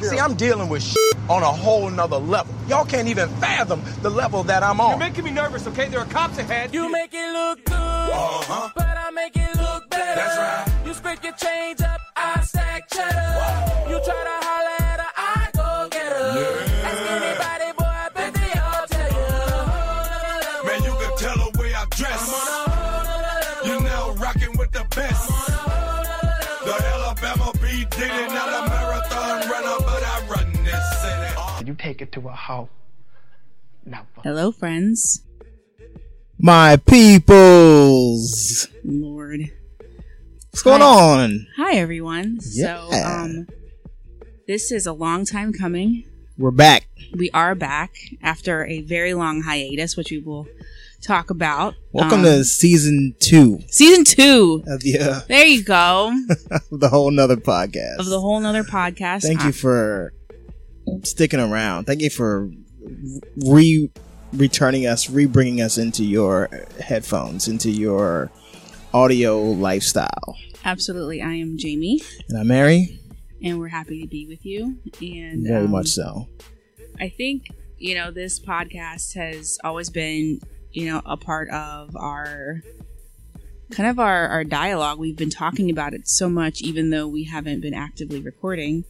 See, I'm dealing with on a whole nother level. Y'all can't even fathom the level that I'm on. You're making me nervous, okay? There are cops ahead. You make it look good, uh-huh. but I make it look better. That's right. You scrape your change up, I stack cheddar. Whoa. You try to holler take it to a hoe. Now, Hello, friends. My peoples. Lord. What's going Hi. on? Hi, everyone. So, um, this is a long time coming. We're back. We are back after a very long hiatus, which we will talk about. Welcome Um, to season two season two. of the uh, There you go. of the whole nother podcast. of the whole nother podcast. Thank Uh, you for sticking around. Thank you for re returning us, re bringing us into your headphones, into your audio lifestyle. Absolutely. I am Jamie, And I'm Mary. and we're happy to be with you. And Very um, much so. I think, you know, this podcast has always been, you know, a part of our kind of our, our dialogue. We've been talking about it so much, even though we haven't been actively recording.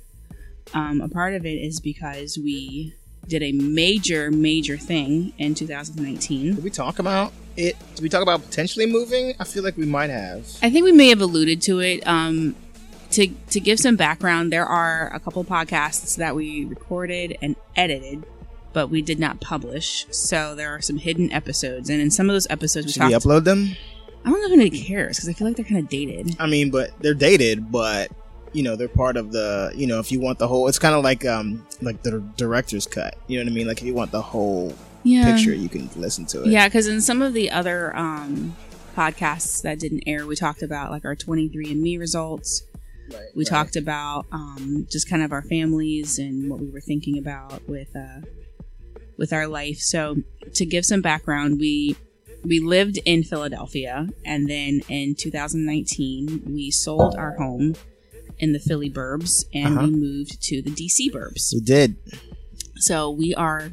Um, a part of it is because we did a major, major thing in 2019. Did we talk about it? Did we talk about potentially moving? I feel like we might have. I think we may have alluded to it. Um, to to give some background, there are a couple podcasts that we recorded and edited, but we did not publish. So there are some hidden episodes, and in some of those episodes, we Should we upload them? I don't know if anybody cares because I feel like they're kind of dated. I mean, but they're dated, but you know, they're part of the. You know, if you want the whole, it's kind of like um like the director's cut. You know what I mean? Like if you want the whole Yeah, picture, you can listen to it. yeah. Because in some of the other um, podcasts that didn't air, we talked about like our 23andMe results. Right, We right. talked about um, just kind of our families and what we were thinking about with uh, with our life. So to give some background, we we lived in Philadelphia, and then in 2019 we sold our home in the Philly burbs, and Uh-huh. we moved to the DC burbs. We did. So we are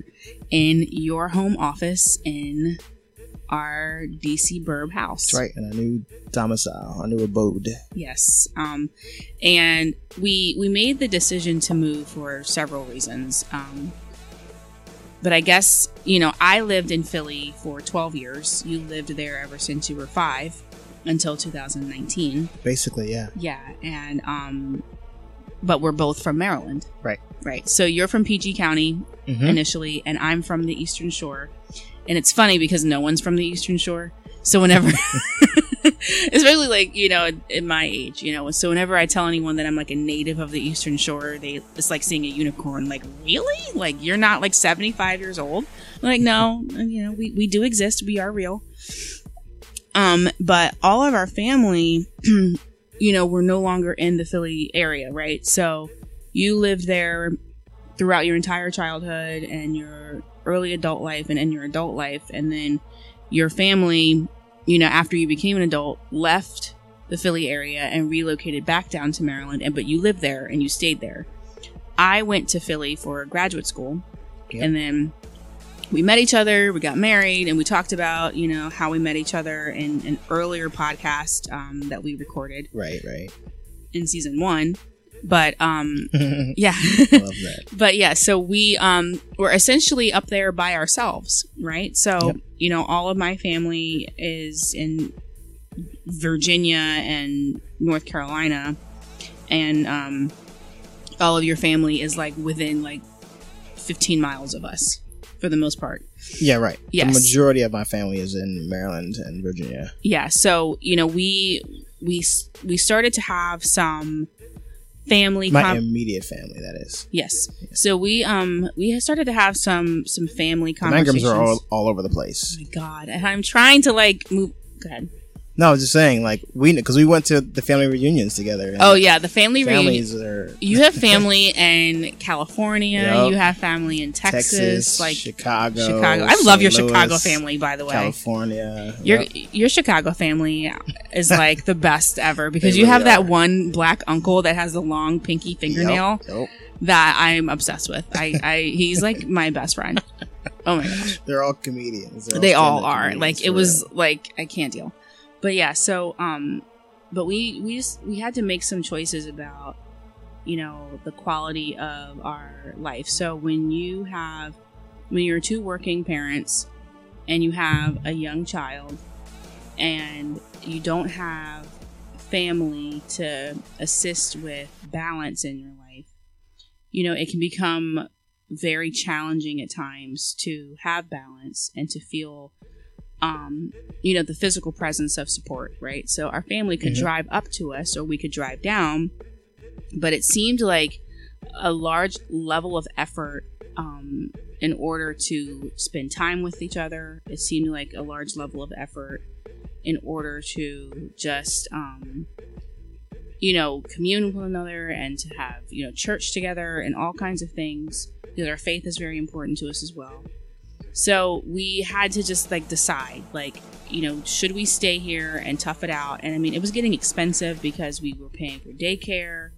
in your home office in our DC burb house. That's right. And a new domicile, a new abode. Yes. Um, and we we made the decision to move for several reasons. Um, but I guess you know I lived in Philly for 12 years. You lived there ever since you were five until 2019. Basically, yeah. Yeah, and um, but we're both from Maryland. Right. Right. So you're from PG County Mhm. initially, and I'm from the Eastern Shore. And it's funny because no one's from the Eastern Shore. So whenever, especially like you know, in my age, you know, so whenever I tell anyone that I'm like a native of the Eastern Shore, they it's like seeing a unicorn. Like, really? Like you're not like 75 years old? I'm like, no, you know, we we do exist. We are real. Um, but all of our family, you know, we're no longer in the Philly area, right? So you lived there throughout your entire childhood and your early adult life and in your adult life and then your family you know after you became an adult left the philly area and relocated back down to maryland and but you lived there and you stayed there i went to philly for graduate school Yep. and then we met each other we got married and we talked about you know how we met each other in an earlier podcast um, that we recorded Right, right. in season one but um Love yeah that. but yeah so we um were essentially up there by ourselves right so Yep. you know all of my family is in virginia and north carolina and um all of your family is like within like 15 miles of us for the most part Yeah, right. Yes. The majority of my family is in Maryland and Virginia. yeah so you know we we we started to have some family My com- immediate family, that is. yes so we um we started to have some some family The conversations Mangrams are all, all over the place. Oh my god and i'm trying to like move go ahead No, I was just saying, like, we, because we went to the family reunions together. oh yeah the family reunions. Are you have family in california Yep. you have family in texas, Texas, like Chicago. chicago i love your St. chicago family by the way California. your Yep. your Chicago family is like the best ever because They you have really that are. one black uncle that has the long pinky fingernail. Yep, yep. that I'm obsessed with. I, I he's like my best friend. Oh my gosh. They're all comedians. They're they all are comedians, like it was real. like i can't deal but yeah so um but we we just we had to make some choices about you know the quality of our life. So when you have when you're two working parents and you have a young child and you don't have family to assist with balance in your life you know it can become very challenging at times to have balance and to feel um you know the physical presence of support right? So our family could Mhm. drive up to us or we could drive down but it seemed like a large level of effort um in order to spend time with each other. It seemed like a large level of effort in order to just um you know commune with one another and to have you know church together and all kinds of things because our faith is very important to us as well so we had to just like decide like you know should we stay here and tough it out? And i mean it was getting expensive because we were paying for daycare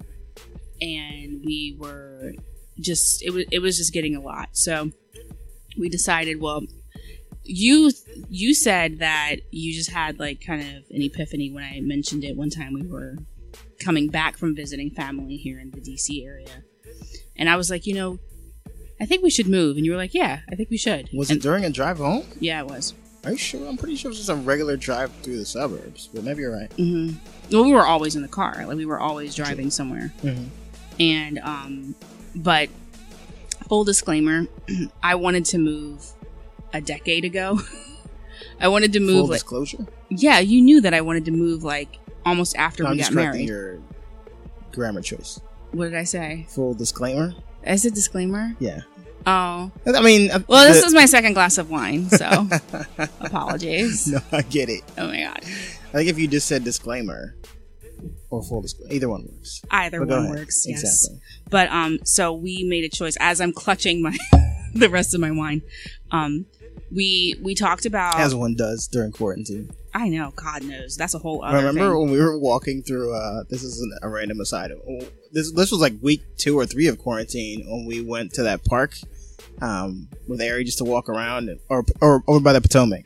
and we were just it was it was just getting a lot. So we decided well you you said that you just had like kind of an epiphany when i mentioned it one time we were coming back from visiting family here in the dc area. And i was like you know i think we should move and you were like yeah i think we should Was and, it during a drive home? yeah it was Are you sure? I'm pretty sure it was just a regular drive through the suburbs, but maybe you're right. hmm well we were always in the car like we were always driving somewhere Mhm. and um but full disclaimer i wanted to move a decade ago i wanted to move Full like disclosure. yeah you knew that i wanted to move like almost after No, we I'm got married your grammar choice. what did i say Full disclaimer. I said disclaimer Yeah. oh I mean, uh, well this the- is my second glass of wine so apologies No, I get it. oh my god I think if you just said disclaimer or full disclaimer, either one works. either But one works yes Exactly. But um, so we made a choice as I'm clutching my the rest of my wine. Um, we we talked about. As one does during quarantine. I know, God knows, that's a whole other. Remember thing. when we were walking through? uh This is a random aside. Oh, This this was like week two or three of quarantine when we went to that park um, with Ari just to walk around, or or over by the Potomac,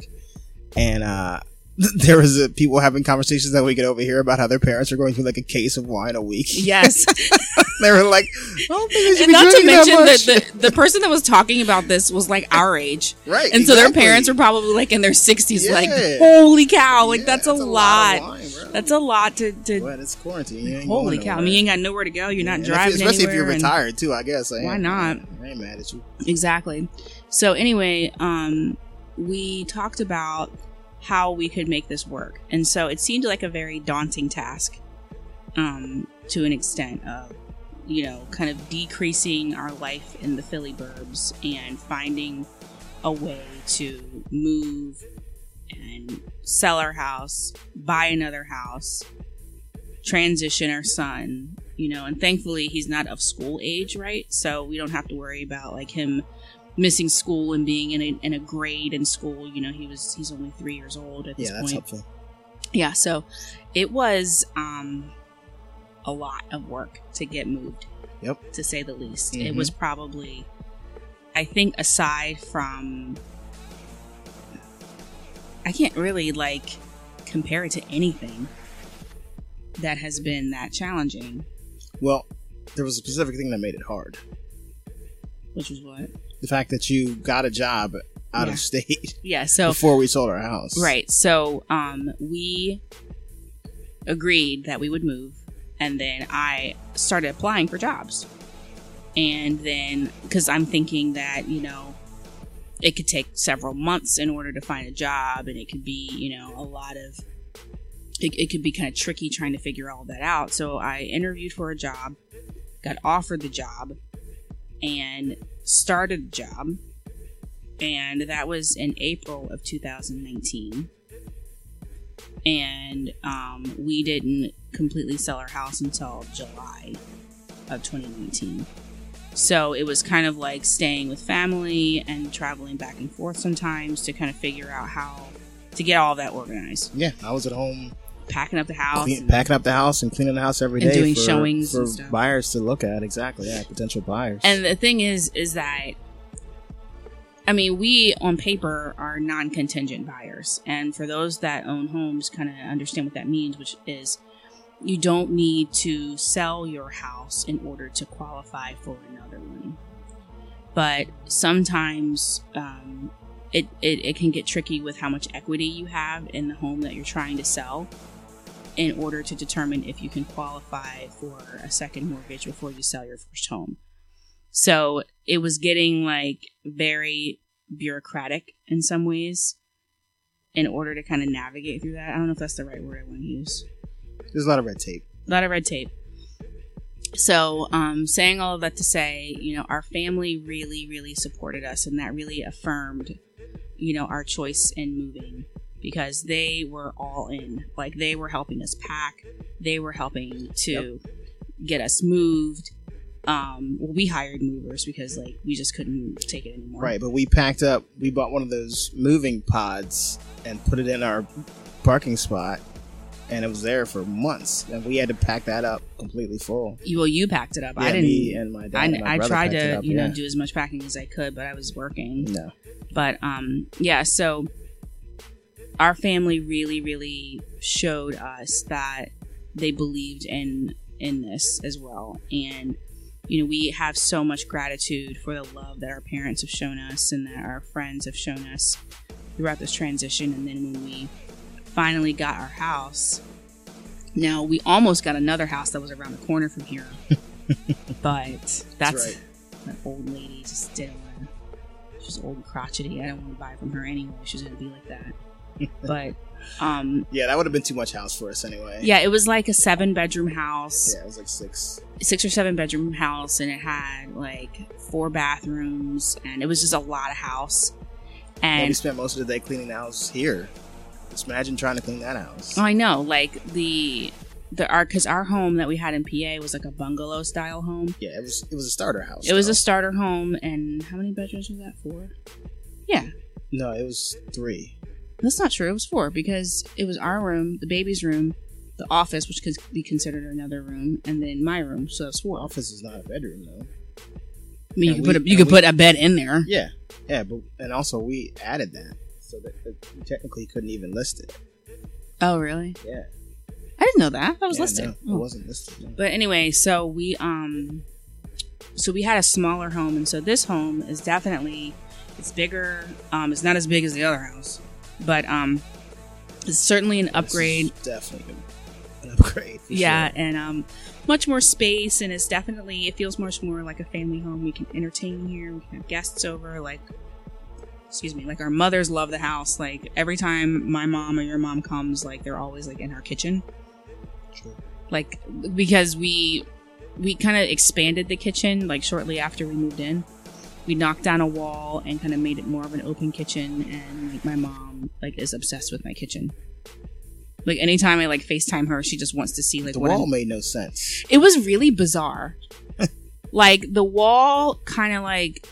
and uh, there was uh, people having conversations that we could overhear about how their parents are going through like a case of wine a week. Yes, they were like, I don't think they should and not to mention that the the person that was talking about this was like our age, right, and so their parents were probably like in their sixties. Like, holy cow! Like Yeah, that's, a of lot. wine, that's a lot to. to But it's quarantine. You holy cow! I mean, you ain't got nowhere to go. You're not And if- driving especially if you're retired too. I guess. I Why not? I ain't mad at you. Exactly. So anyway, um, we talked about how we could make this work, and so it seemed like a very daunting task, um, to an extent of, you know, kind of decreasing our life in the Philly burbs and finding a way to move and sell our house, buy another house, transition our son, you know, and thankfully he's not of school age, right? So we don't have to worry about like him missing school and being in a, in a grade in school. You know, he was he's only three years old at this Yeah, that's point. helpful. Yeah, so it was um a lot of work to get moved. Yep. To say the least. It Mhm. was probably I think aside from I can't really like compare it to anything that has been that challenging, Well, there was a specific thing that made it hard. which was what? The fact that you got a job out Yeah. of state Yeah, so before we sold our house. Right. So um, we agreed that we would move, and then I started applying for jobs. And then, because I'm thinking that, you know, it could take several months in order to find a job, and it could be, you know, a lot of, it, it could be kind of tricky trying to figure all that out. So I interviewed for a job, got offered the job, and started a job and that was in April of 2019. And um, we didn't completely sell our house until July of 2019. So it was kind of like staying with family and traveling back and forth sometimes to kind of figure out how to get all that organized. Yeah, I was at home packing up the house. Clean- and- packing up the house and cleaning the house every And day doing for, showings for and stuff. buyers to look at. Exactly, yeah, potential buyers. And the thing is, is that I mean, we on paper are non-contingent buyers, and for those that own homes, kind of understand what that means, which is you don't need to sell your house in order to qualify for another one. But sometimes um, it, it it can get tricky with how much equity you have in the home that you're trying to sell. In order to determine if you can qualify for a second mortgage before you sell your first home. So it was getting like very bureaucratic in some ways in order to kind of navigate through that. I don't know if that's the right word I want to use. There's a lot of red tape. A lot of red tape. So, um, saying all of that to say, you know, our family really, really supported us, and that really affirmed, you know, our choice in moving because they were all in. Like, they were helping us pack, they were helping to get us moved. Um, well, we hired movers because, like, we just couldn't take it anymore. Right, but we packed up. We bought one of those moving pods and put it in our parking spot, and it was there for months. And we had to pack that up completely full. You, well, you packed it up. I didn't. me and my dad I, and my I tried to, up, you know, do as much packing as I could, but I was working. No, But um, yeah. So our family really, really showed us that they believed in in this as well, and you know, we have so much gratitude for the love that our parents have shown us and that our friends have shown us throughout this transition. And then when we finally got our house, now we almost got another house that was around the corner from here, but that's, right. that old lady just didn't want. She's old and crotchety. I don't want to buy from her anyway. She's gonna be like that. But um, yeah, that would have been too much house for us anyway. yeah, it was like a seven bedroom house yeah, it was like six. six or seven bedroom house and it had like four bathrooms and it was just a lot of house And we spent most of the day cleaning the house here. Just imagine trying to clean that house. oh, i know like the the our because our home that we had in pa was like a bungalow style home Yeah, it was. It was a starter house. it was a starter home and how many bedrooms was that four yeah no. It was three. That's not true it was four because it was our room the baby's room the office which could be considered another room and then my room so that's four Office is not a bedroom though. i mean you could put a, you could we- put a bed in there Yeah, yeah, but and also we added that so that, that we technically couldn't even list it. oh really Yeah, i didn't know that that was yeah, listed No, Oh. it wasn't listed. no. But anyway, so we um so we had a smaller home and so this home is definitely it's bigger. Um it's not as big as the other house. But um it's certainly an upgrade. definitely an upgrade. for Yeah, sure. and um much more space and it's definitely it feels much more like a family home. We can entertain here, we can have guests over, like excuse me, like our mothers love the house. Like every time my mom or your mom comes, like they're always like in our kitchen. Sure. like because we we kind of expanded the kitchen like shortly after we moved in we knocked down a wall and kind of made it more of an open kitchen and like my mom like is obsessed with my kitchen like anytime i like facetime her she just wants to see like the wall I'm- made no sense. it was really bizarre like the wall kind of like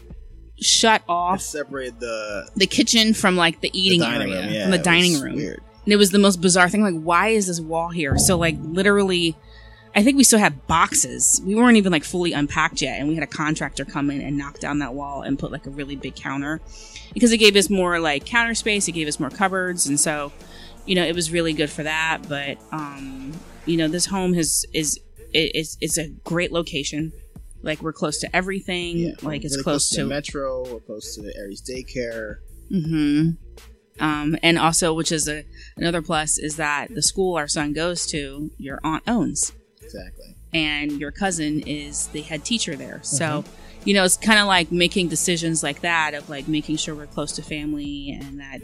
shut It off separated the, the kitchen from like the the eating dining area room. Yeah, from the it dining was room Weird. and it was the most bizarre thing. Like, why is this wall here? So, like, literally, I think we still had boxes. We weren't even like fully unpacked yet, and we had a contractor come in and knock down that wall and put like a really big counter because it gave us more like counter space. It gave us more cupboards, and so you know it was really good for that. But um, you know, this home has is it, it's it's a great location. Like we're close to everything. Yeah, like it's really close, the to Metro. We're close to the Ari's daycare. hmm Um, and also, which is a another plus, is that the school our son goes to, your aunt owns, Exactly. and your cousin is the head teacher there. So, Mm-hmm. you know, it's kind of like making decisions like that of like making sure we're close to family and that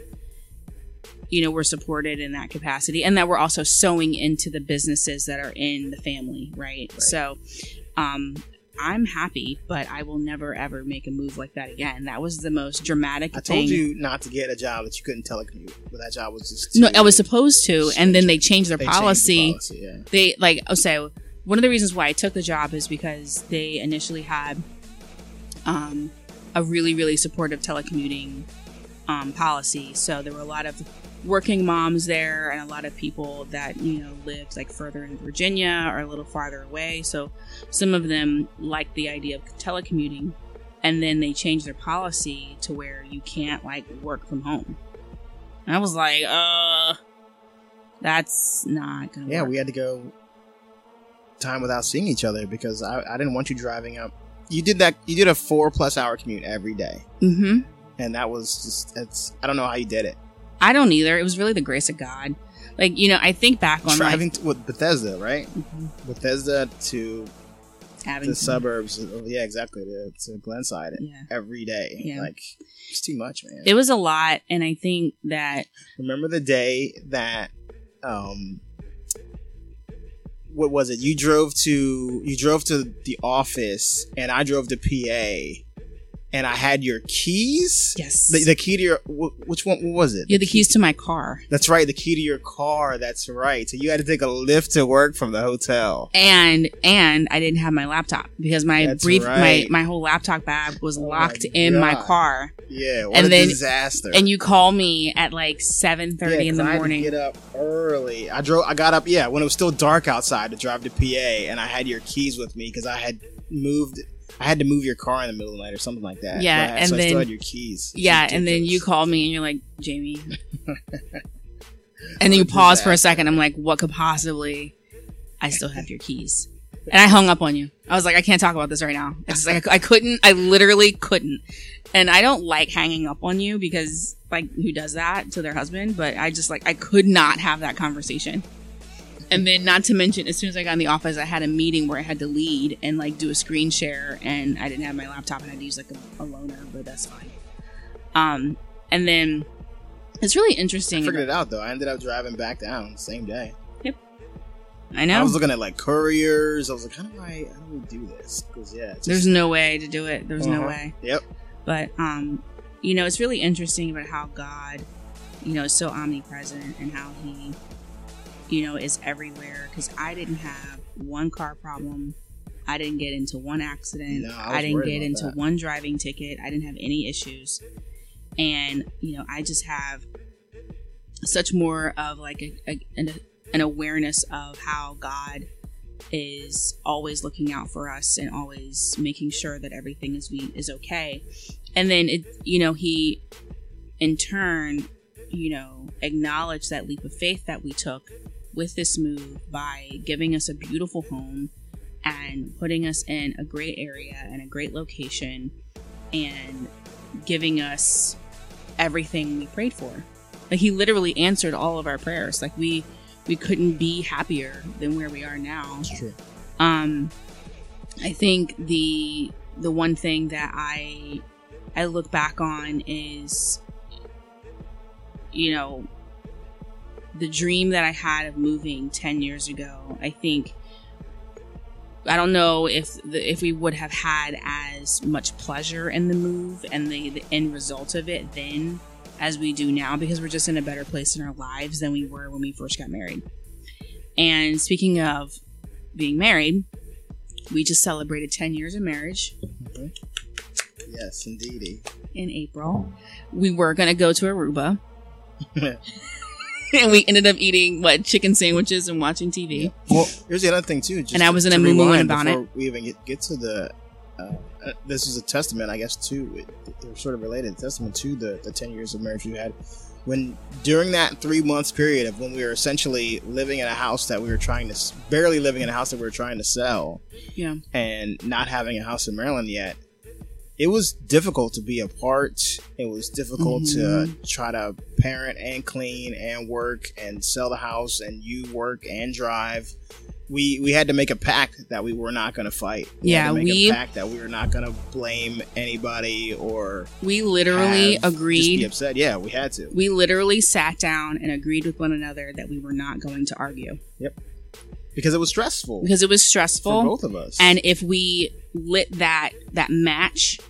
you know we're supported in that capacity, and that we're also sewing into the businesses that are in the family, right? So, um. I'm happy, but I will never ever make a move like that again. That was the most dramatic I thing. told you not to get a job that you couldn't telecommute, but that job was just No, I was supposed to, and then they changed their they changed the policy. policy, yeah. They like oh, so one of the reasons why I took the job is because they initially had um, a really really supportive telecommuting um, policy. So there were a lot of working moms there and a lot of people that you know lived like further in Virginia or a little farther away. So some of them liked the idea of telecommuting, and then they changed their policy to where you can't like work from home. And I was like, uh, that's not gonna Yeah, work. we had to go time without seeing each other because I, I didn't want you driving up. You did that. You did a four plus hour commute every day, mm-hmm. and that was just. It's. I don't know how you did it. I don't either. It was really the grace of God. Like you know, I think back on Driving to, with Bethesda, right? Mhm. Bethesda to having the suburbs. Yeah, exactly. To, to Glenside Yeah. every day. Yeah. Like it's too much, man. It was a lot, and I think that Remember the day that um what was it? You drove to you drove to the office and I drove to PA and I had your keys? yes, The, the key to your wh- which one what was it? you had the keys to my car. That's right, the key to your car. That's right. So you had to take a Lyft to work from the hotel. and and I didn't have my laptop because my That's brief right. my my whole laptop bag was Oh locked my in my car. Yeah, what And a then- disaster. And you call me at like seven thirty Yeah, in the I had to morning. get up early. I drove. I got up. Yeah, when it was still dark outside to drive to PA, and I had your keys with me because I had moved. I had to move your car in the middle of the night or something like that. Yeah, So I- and so I still had your keys. It's yeah, and then you ridiculous. call me and you're like, Jamie. and then you pause for a second. I'm like, what could possibly? I still have your keys. And I hung up on you. I was like, I can't talk about this right now. It's just like I, I couldn't. I literally couldn't. And I don't like hanging up on you because like who does that to their husband? But I just like I could not have that conversation. And then, not to mention, as soon as I got in the office, I had a meeting where I had to lead and like do a screen share, and I didn't have my laptop, and I had to use like a, a loaner, but that's fine. Um, and then it's really I interesting. figured it out though. I ended up driving back down same day. Yep i know I was looking at like couriers. I was like, how do I how do we do this? Because yeah, it's there's no way to do it. There's no Uh-huh. way. Yep. But um, you know, it's really interesting about how God, you know, is so omnipresent and how He, you know, is everywhere. Because I didn't have one car problem. I didn't get into one accident. No, I I, didn't get into that. one driving ticket. I didn't have any issues. And you know, I just have such more of like a, a an, an awareness of how God is always looking out for us and always making sure that everything is we is okay. And then it you know, he in turn, you know, acknowledged that leap of faith that we took with this move by giving us a beautiful home and putting us in a great area and a great location and giving us everything we prayed for. Like he literally answered all of our prayers. Like we we couldn't be happier than where we are now. It's true. Um, I think the the one thing that I I look back on is, you know, the dream that I had of moving ten years ago. I think I don't know if the, if we would have had as much pleasure in the move and the, the end result of it then as we do now because we're just in a better place in our lives than we were when we first got married. And speaking of being married, we just celebrated 10 years of marriage Yes, indeedy. in April. We were going to go to Aruba. and we ended up eating, what, chicken sandwiches and watching TV. Well, here's the other thing too. Just And I to- was in a moo-moo rewind about before it. We even get, get to the. Uh, uh, this is a testament, I guess, to it, they're sort of related. Testament to the the ten years of marriage we had. When during that three months period of when we were essentially living in a house that we were trying to barely living in a house that we were trying to sell, Yeah. and not having a house in Maryland yet, it was difficult to be apart. It was difficult Mm-hmm. to try to parent and clean and work and sell the house and you work and drive. We we had to make a pact that we were not going to fight. Yeah. We had Yeah, to make we- a pact that we were not going to blame anybody or We literally have- agreed. upset. Yeah, we had to. We literally sat down and agreed with one another that we were not going to argue because it was stressful because it was for stressful. both of us. And if we lit that that match,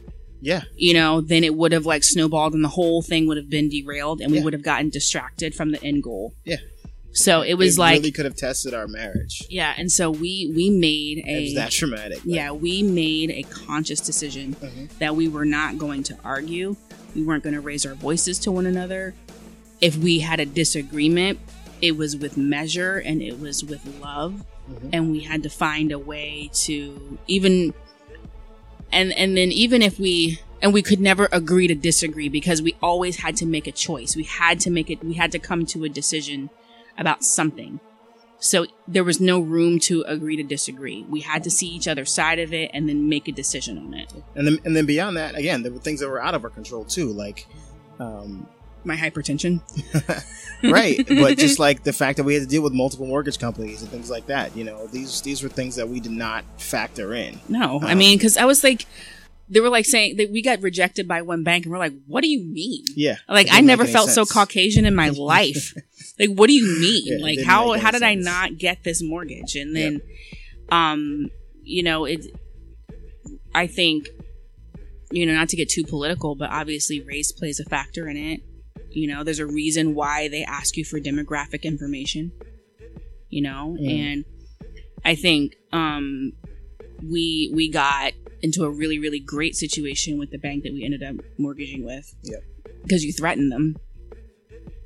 yeah, you know, then it would have like snowballed and the whole thing would have been derailed and we Yeah. would have gotten distracted from the end goal. Yeah. So it was it like really could have tested our marriage. yeah, and so we we made It was a that traumatic. Like, yeah, we made a conscious decision Mhm. that we were not going to argue. We weren't going to raise our voices to one another. if we had a disagreement, it was with measure and it was with love, and we had to find a way to even and and then even if we and we could never agree to disagree because we always had to make a choice. We had to make it. We had to come to a decision about something. So there was no room to agree to disagree. We had to see each other's side of it and then make a decision on it. And then, and then beyond that, again, there were things that were out of our control too, like, um, My hypertension. right? but just like the fact that we had to deal with multiple mortgage companies and things like that, you know, these these were things that we did not factor in. No, I Um, mean, because I was like, they were like saying that we got rejected by one bank, and we're like, what do you mean? Yeah, Like I never felt so. Caucasian in my life. like what do you mean? Yeah, like how how did I not get this mortgage? And then um you know, it I think you know, not to get too political, but obviously race plays a factor in it. You know, there's a reason why they ask you for demographic information. You know, Mm. and I think um we we got into a really really great situation with the bank that we ended up mortgaging with Yep. because you threatened them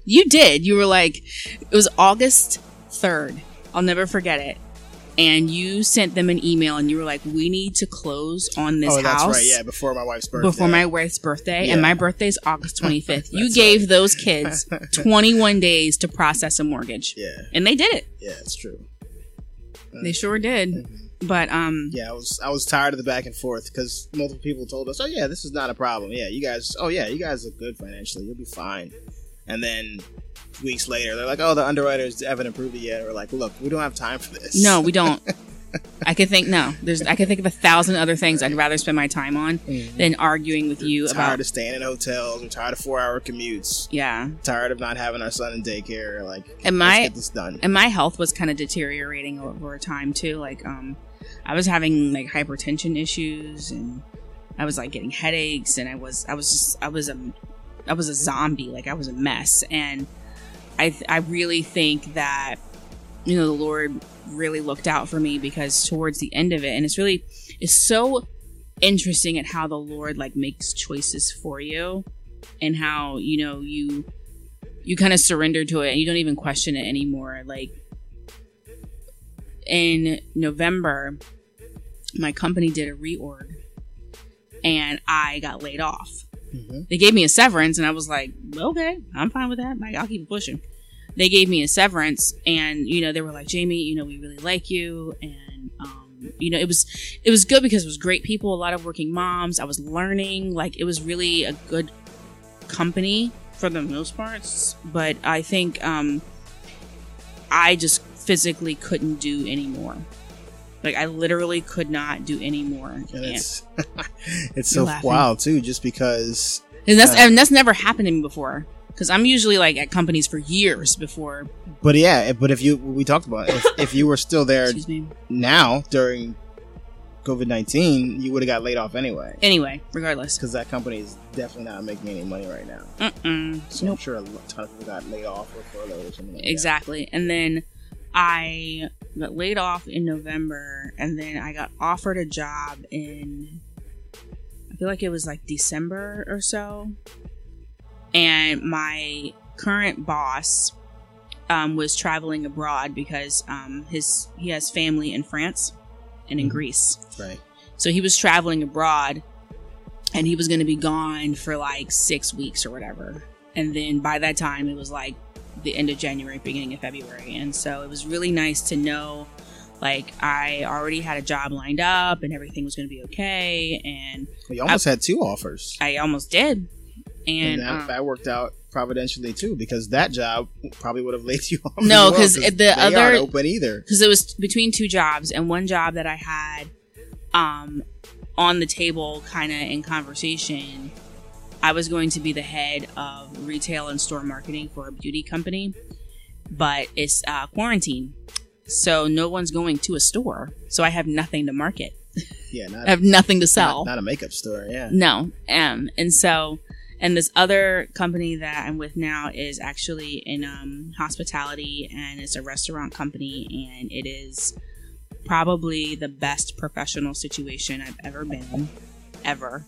you did you were like it was august 3rd i'll never forget it and you sent them an email and you were like we need to close on this oh, that's house right. Yeah, before my wife's birthday. before my wife's birthday Yeah. and my birthday is august 25th you That's gave those kids 21 days to process a mortgage Yeah, and they did it yeah, it's true. they sure did but um Yeah, I was I was tired of the back and forth because multiple people told us, "Oh yeah, this is not a problem. Yeah, you guys. Oh yeah, you guys look good financially. You'll be fine." And then weeks later, they're like, "Oh, the underwriters haven't approved it yet." We're like, "Look, we don't have time for this." No, we don't. I could think no. There's I could think of a thousand other things I'd rather spend my time on than arguing with you We're about. tired of staying in hotels. We're tired of four-hour commutes. yeah, Tired of not having our son in daycare. Like, And my- get this done. and my health was kind of deteriorating over time too. Like um, I was having like hypertension issues, and I was like getting headaches, and I was I was just I was a I was a zombie. Like I was a mess, and I I really think that you know the Lord really looked out for me because towards the end of it, and it's really it's so interesting at how the Lord like makes choices for you, and how you know you you kind of surrender to it and you don't even question it anymore. Like in November, my company did a reorg and I got laid off. Mhm. They gave me a severance and I was like, okay, I'm fine with that. Like, I'll keep pushing. They gave me a severance and, you know, they were like, Jamie, you know, we really like you. And, um, you know, it was, it was good because it was great people, a lot of working moms. I was learning, like, it was really a good company for the most parts. But I think, um, I just physically couldn't do anymore. Like I literally could not do any more. and And, it's it's so laughing. wild too, just because. and that's uh, and that's never happened to me before. Because I'm usually like at companies for years before. But yeah, eh, but if you we talked about it, if, if you were still there now during COVID nineteen, you would have got laid off anyway. Anyway, regardless. Because that company is definitely not making any money right now. Mm-mm. So I'm sure a ton of people got laid off or furloughed or something like that. Exactly. And then I got laid off in November, and then I got offered a job in, I feel like it was like December or so. And my current boss um, was traveling abroad because um, his he has family in France and in Mhm. Greece. Right. So he was traveling abroad and he was going to be gone for like six weeks or whatever. And then by that time, it was like the end of January, beginning of February. And so it was really nice to know like I already had a job lined up and everything was going to be okay. And Well, you almost had two offers. I almost did. And, And, that, um, that worked out providentially too, because that job probably would have laid you off. No, well, 'cause the other- open either. because it was between two jobs and one job that I had um, on the table, kind of in conversation. I was going to be the head of retail and store marketing for a beauty company, but it's uh, quarantine, so no one's going to a store, so I have nothing to market. Yeah, not, I have nothing to sell. not, not a makeup store. Yeah. No. Um, and so, and this other company that I'm with now is actually in um, hospitality and it's a restaurant company and it is probably the best professional situation I've ever been in, ever.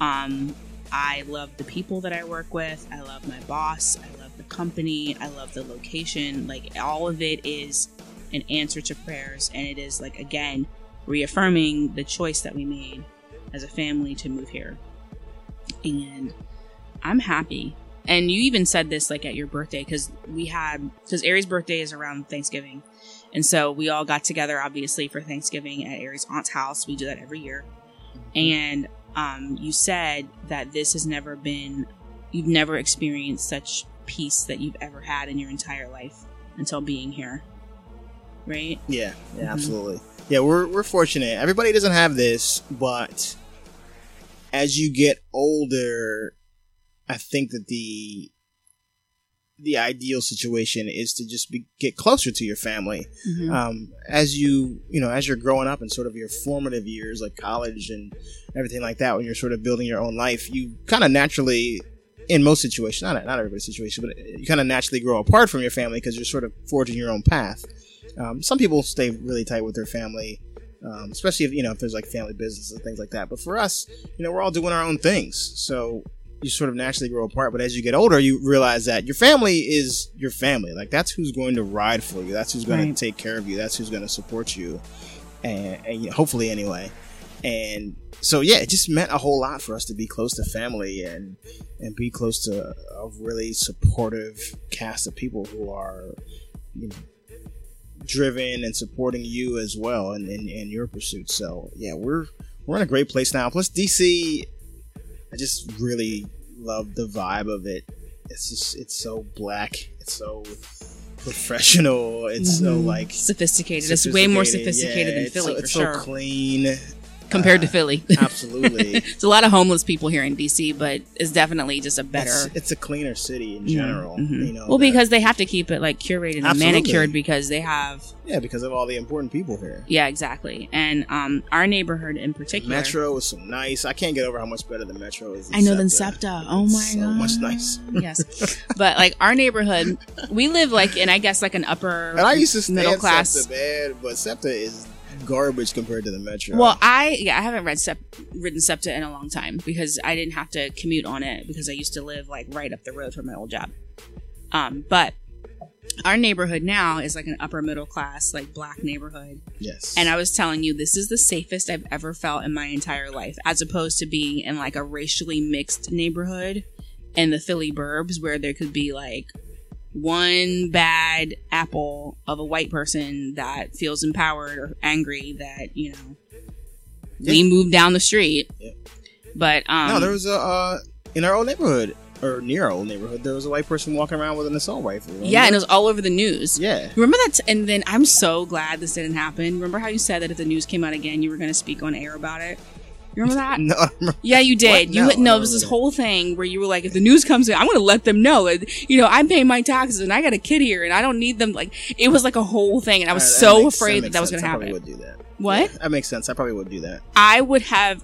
Um, I love the people that I work with. I love my boss. I love the company. I love the location. Like all of it is an answer to prayers, and it is like again reaffirming the choice that we made as a family to move here. And I'm happy. And you even said this like at your birthday because we had because Ari's birthday is around Thanksgiving, and so we all got together obviously for Thanksgiving at Ari's aunt's house. We do that every year, and um, you said that this has never been, you've never experienced such peace that you've ever had in your entire life until being here, right? Yeah, yeah, Mhm. absolutely. Yeah, we're we're fortunate. Everybody doesn't have this, but as you get older, I think that the the ideal situation is to just be, get closer to your family. Um, as you you know, as you're growing up in sort of your formative years, like college and everything like that, when you're sort of building your own life, you kind of naturally. In most situations, not not everybody's situation, but you kind of naturally grow apart from your family because you're sort of forging your own path. Um, some people stay really tight with their family, um, especially if you know if there's like family business and things like that. But for us, you know, we're all doing our own things, so you sort of naturally grow apart. But as you get older, you realize that your family is your family. Like that's who's going to ride for you. That's who's going Right. to take care of you. That's who's going to support you, and, and you know, hopefully anyway. And so yeah, it just meant a whole lot for us to be close to family and and be close to a really supportive cast of people who are you know driven and supporting you as well in, in, in your pursuit. So yeah, we're we're in a great place now. Plus DC, I just really love the vibe of it. It's just it's so black. It's so professional. It's so Mhm. like sophisticated. It's way more sophisticated. sophisticated Yeah, than Philly so, for it's sure. so clean. Compared to Uh, Philly. Absolutely. it's a lot of homeless people here in DC, but it's definitely just a better. It's, it's a cleaner city in Yeah, general. mhm. You know, well, because they have to keep it like curated and Absolutely. manicured because they have. yeah, because of all the important people here. Yeah, exactly. And um, our neighborhood in particular. Metro is so nice. I can't get over how much better the Metro is. I know than SEPTA. Oh my so god, much nice. yes, but like our neighborhood, we live like in I guess like an upper And I used to stay middle class. SEPTA, man, but SEPTA is garbage compared to the Metro. Well, I yeah, I haven't read Sep- ridden SEPTA in a long time because I didn't have to commute on it because I used to live like right up the road from my old job. Um, but our neighborhood now is like an upper middle class, like black neighborhood. yes, And I was telling you, this is the safest I've ever felt in my entire life, as opposed to being in like a racially mixed neighborhood in the Philly burbs where there could be like one bad apple of a white person that feels empowered or angry that, you know, we Yeah. moved down the street. Yeah. But, um, no, there was a uh, in our old neighborhood or near our old neighborhood. There was a white person walking around with an assault rifle. remember? yeah, and it was all over the news. yeah. Remember that? and then I'm so glad this didn't happen. Remember how you said that if the news came out again, you were going to speak on air about it? You remember that? No, I remember- Yeah, you did. What? You No, no, I don't it was this whole thing where you were like, if the news comes in, I'm going to let them know. You know, I'm paying my taxes and I got a kid here and I don't need them. Like, it was like a whole thing, and I was That so makes- afraid that makes that was going to I happen. probably would do that. What? Yeah, that makes sense. I probably would do that. I would have.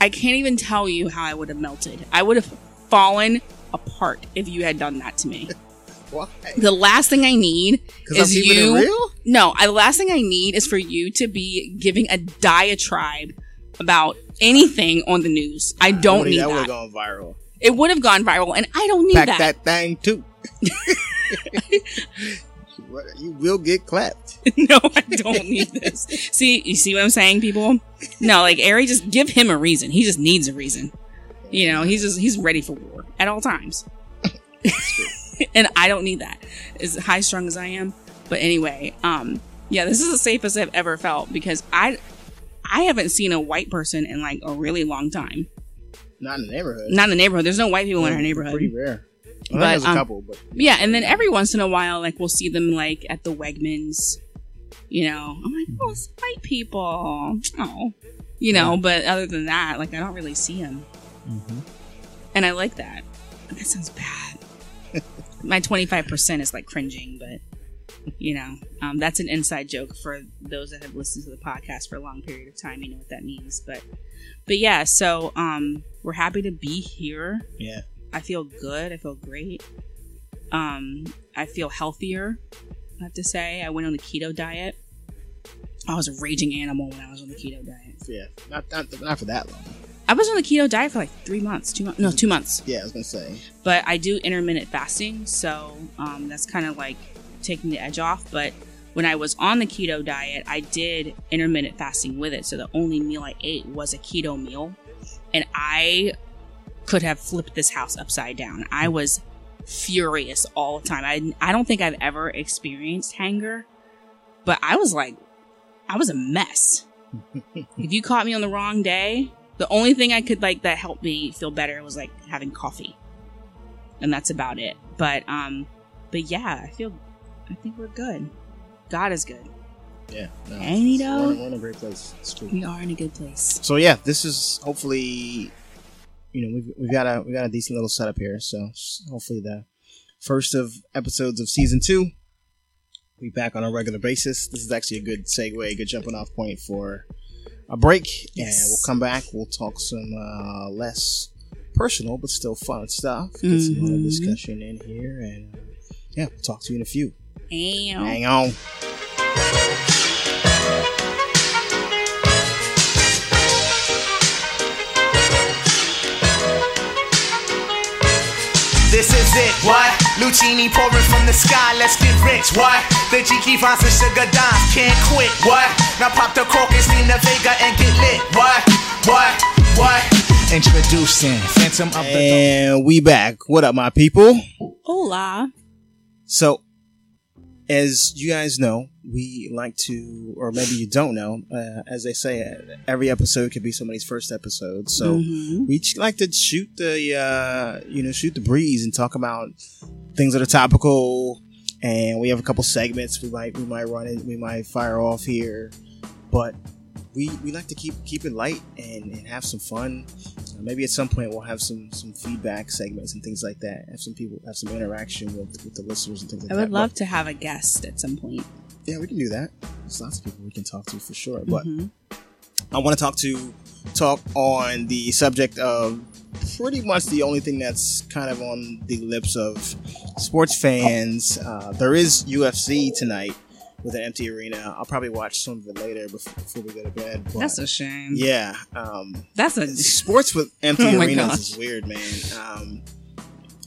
I can't even tell you how I would have melted. I would have fallen apart if you had done that to me. Why? the last thing I need is you. No, I, the last thing I need is for you to be giving a diatribe about anything on the news. I don't need that would have gone viral. It would have gone viral, and I don't need Pack that. that thing too. you will get clapped. no, I don't need this. See, you see what I'm saying, people? No, like Ari, just give him a reason. He just needs a reason. You know, he's just he's ready for war at all times. and I don't need that. As high strung as I am. But anyway, um, yeah, this is the safest I've ever felt because I I haven't seen a white person in like a really long time. Not in the neighborhood. Not in the neighborhood. There's no white people in our neighborhood. Pretty rare. I But, there's a um, couple, but Yeah, and then every once in a while, like we'll see them like at the Wegmans. You know, I'm like, oh, it's white people. Oh, you know. But other than that, like I don't really see them, and I like that. That sounds bad. My 25 percent is like cringing, but you know, um, that's an inside joke for those that have listened to the podcast for a long period of time. You know what that means, but but yeah. So um, we're happy to be here. yeah. I feel good. I feel great. Um, I feel healthier. I have to say, I went on the keto diet. I was a raging animal when I was on the keto diet. Yeah. Not, not not for that long. I was on the keto diet for like three months, two months, no, two months. Yeah, I was gonna say. But I do intermittent fasting, so um, that's kind of like taking the edge off. But when I was on the keto diet, I did intermittent fasting with it. So the only meal I ate was a keto meal, and I could have flipped this house upside down. I was furious all the time. I I don't think I've ever experienced hanger, but I was like, I was a mess. if you caught me on the wrong day, the only thing I could like that helped me feel better was like having coffee, and that's about it. But um, but yeah, I feel, I think we're good. God is good. Yeah. No, Ain't he it's- though? We're, in- we're in a great place. It's true. We are in a good place. So yeah, this is hopefully, you know, we've we've got a we got a decent little setup here. So hopefully the first of episodes of season two. We back on a regular basis. This is actually a good segue, a good jumping off point for a break, Yes. and we'll come back. We'll talk some uh, less personal but still fun stuff. Get some other discussion in here, and uh, yeah, we'll talk to you in a few. Damn. Hang on. This is it, what? Lucini pouring from the sky, let's get rich, what? The Jiki Vance and Sugar Dimes can't quit, what? Now pop the cork and Nina Vega and get lit, what? What? What? Introducing Phantom of the And we back. What up, my people? Hola. So, as you guys know, we like to, or maybe you don't know, uh, as they say, every episode could be somebody's first episode. So Mhm. we like to shoot the, uh, you know, shoot the breeze and talk about things that are topical. And we have a couple segments we might we might run it, we might fire off here, but we we like to keep keep it light and, and have some fun. Uh, maybe at some point we'll have some some feedback segments and things like that. Have some people have some interaction with with the listeners and things like that. I that. would But- love to have a guest at some point. yeah, we can do that. There's lots of people we can talk to for sure. But Mhm. I want to talk to talk on the subject of pretty much the only thing that's kind of on the lips of sports fans. Uh, there is UFC tonight with an empty arena. I'll probably watch some of it later before, before we go to bed. But That's a shame. yeah. Um, That's a sports with empty Oh arenas gosh. is weird, man. Um,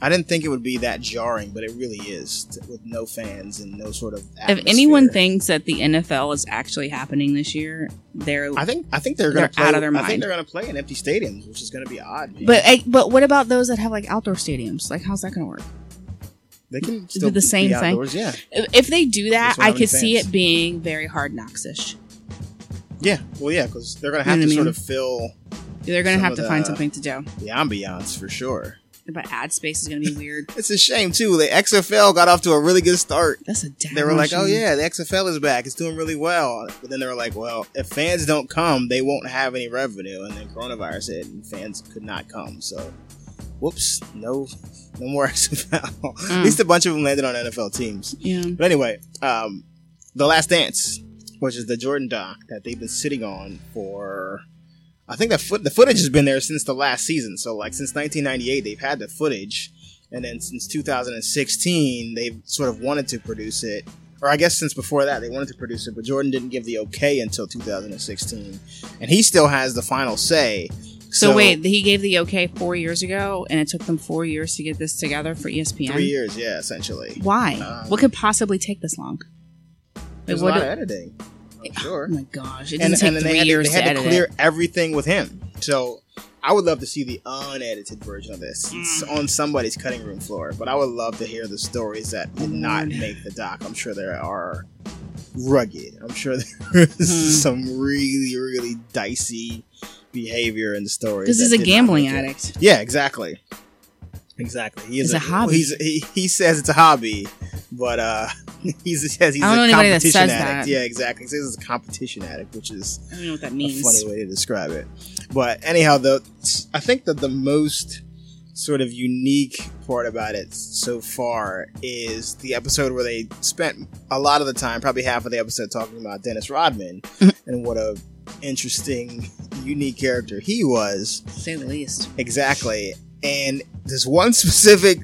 I didn't think it would be that jarring, but it really is t- with no fans and no sort of. if anyone thinks that the NFL is actually happening this year, they're I think I think they're going They're to play. out of their I think mind. they're going to play in empty stadiums, which is going to be odd. Man. But eh, but what about those that have like outdoor stadiums? Like how's that going to work? They can still the same thing? Yeah, If they do that, I have could see it being very hard knocks-ish. yeah. Well, yeah, because they're going to You have know to sort of fill They're gonna have to the- find something to do. the ambiance for sure. But ad space is going to be weird. It's a shame too. The XFL got off to a really good start. That's a damn They were like, "Oh yeah, the XFL is back. It's doing really well." But then they were like, "Well, if fans don't come, they won't have any revenue." And then coronavirus hit, and fans could not come. So, whoops, no, no more XFL. At least a bunch of them landed on NFL teams. Yeah. But anyway, um, the Last Dance, which is the Jordan doc that they've been sitting on for. I think the foot the footage has been there since the last season. So like since 1998, they've had the footage, and then since 2016, they've sort of wanted to produce it. Or I guess since before that, they wanted to produce it, but Jordan didn't give the okay until 2016, and he still has the final say. So, wait, he gave the okay four years ago, and it took them four years to get this together for ESPN. three years, yeah, essentially. Why? Um, what could possibly take this long? Like, There's a what lot of editing. I'm sure. Oh my gosh! It and, didn't take and then three they had, years to, they had to edit clear it. everything with him. So I would love to see the unedited version of this It's Mm. on somebody's cutting room floor. But I would love to hear the stories that did not make the doc. I'm sure there are rugged. I'm sure there's Hmm. some really, really dicey behavior in the story. Because he's that a gambling addict. Yeah, exactly. Exactly. He is It's a hobby. He's, he, he says it's a hobby, but uh, he's, he says he's I don't know a competition addict. that. Yeah, exactly. He says he's a competition addict, which is I don't know what that a means. funny way to describe it. But anyhow, the I think that the most sort of unique part about it so far is the episode where they spent a lot of the time, probably half of the episode, talking about Dennis Rodman and what a interesting, unique character he was. say the least. Exactly. And this one specific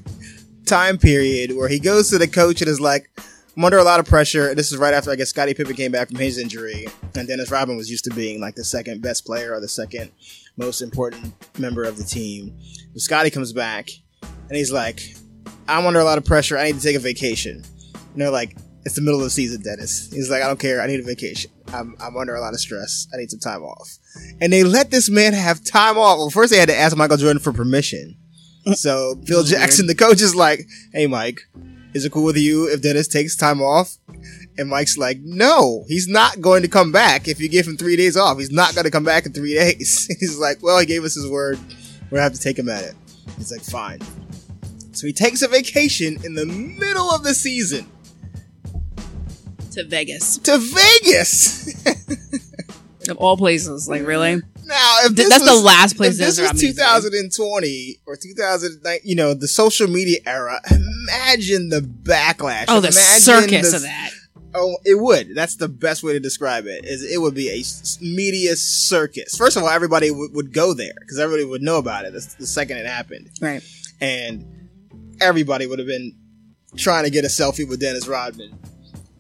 time period where he goes to the coach and is like, I'm under a lot of pressure. This is right after I guess Scottie Pippen came back from his injury, and Dennis Rodman was used to being like the second best player or the second most important member of the team. But Scottie comes back, and he's like, "I'm under a lot of pressure. I need to take a vacation." And they're like, "It's the middle of the season, Dennis." He's like, "I don't care. I need a vacation. I'm I'm under a lot of stress. I need some time off." And they let this man have time off. Well, first they had to ask Michael Jordan for permission. So Phil Jackson, the coach, is like, "Hey, Mike." Is it cool with you if Dennis takes time off? And Mike's like, no, he's not going to come back if you give him three days off. He's not going to come back in three days. He's like, well, he gave us his word. We're going to have to take him at it. He's like, fine. So he takes a vacation in the middle of the season To Vegas. to Vegas. Of all places. Like, really? now, if Th- this that's the last place if this was Rodman is 2020 or 2009, you know, the social media era, imagine the backlash. Oh, the Imagine circus the- of that. Oh, it would. That's the best way to describe it. Is it would be a media circus. First of all, everybody w- would go there because everybody would know about it the, the second it happened, Right. and everybody would have been trying to get a selfie with Dennis Rodman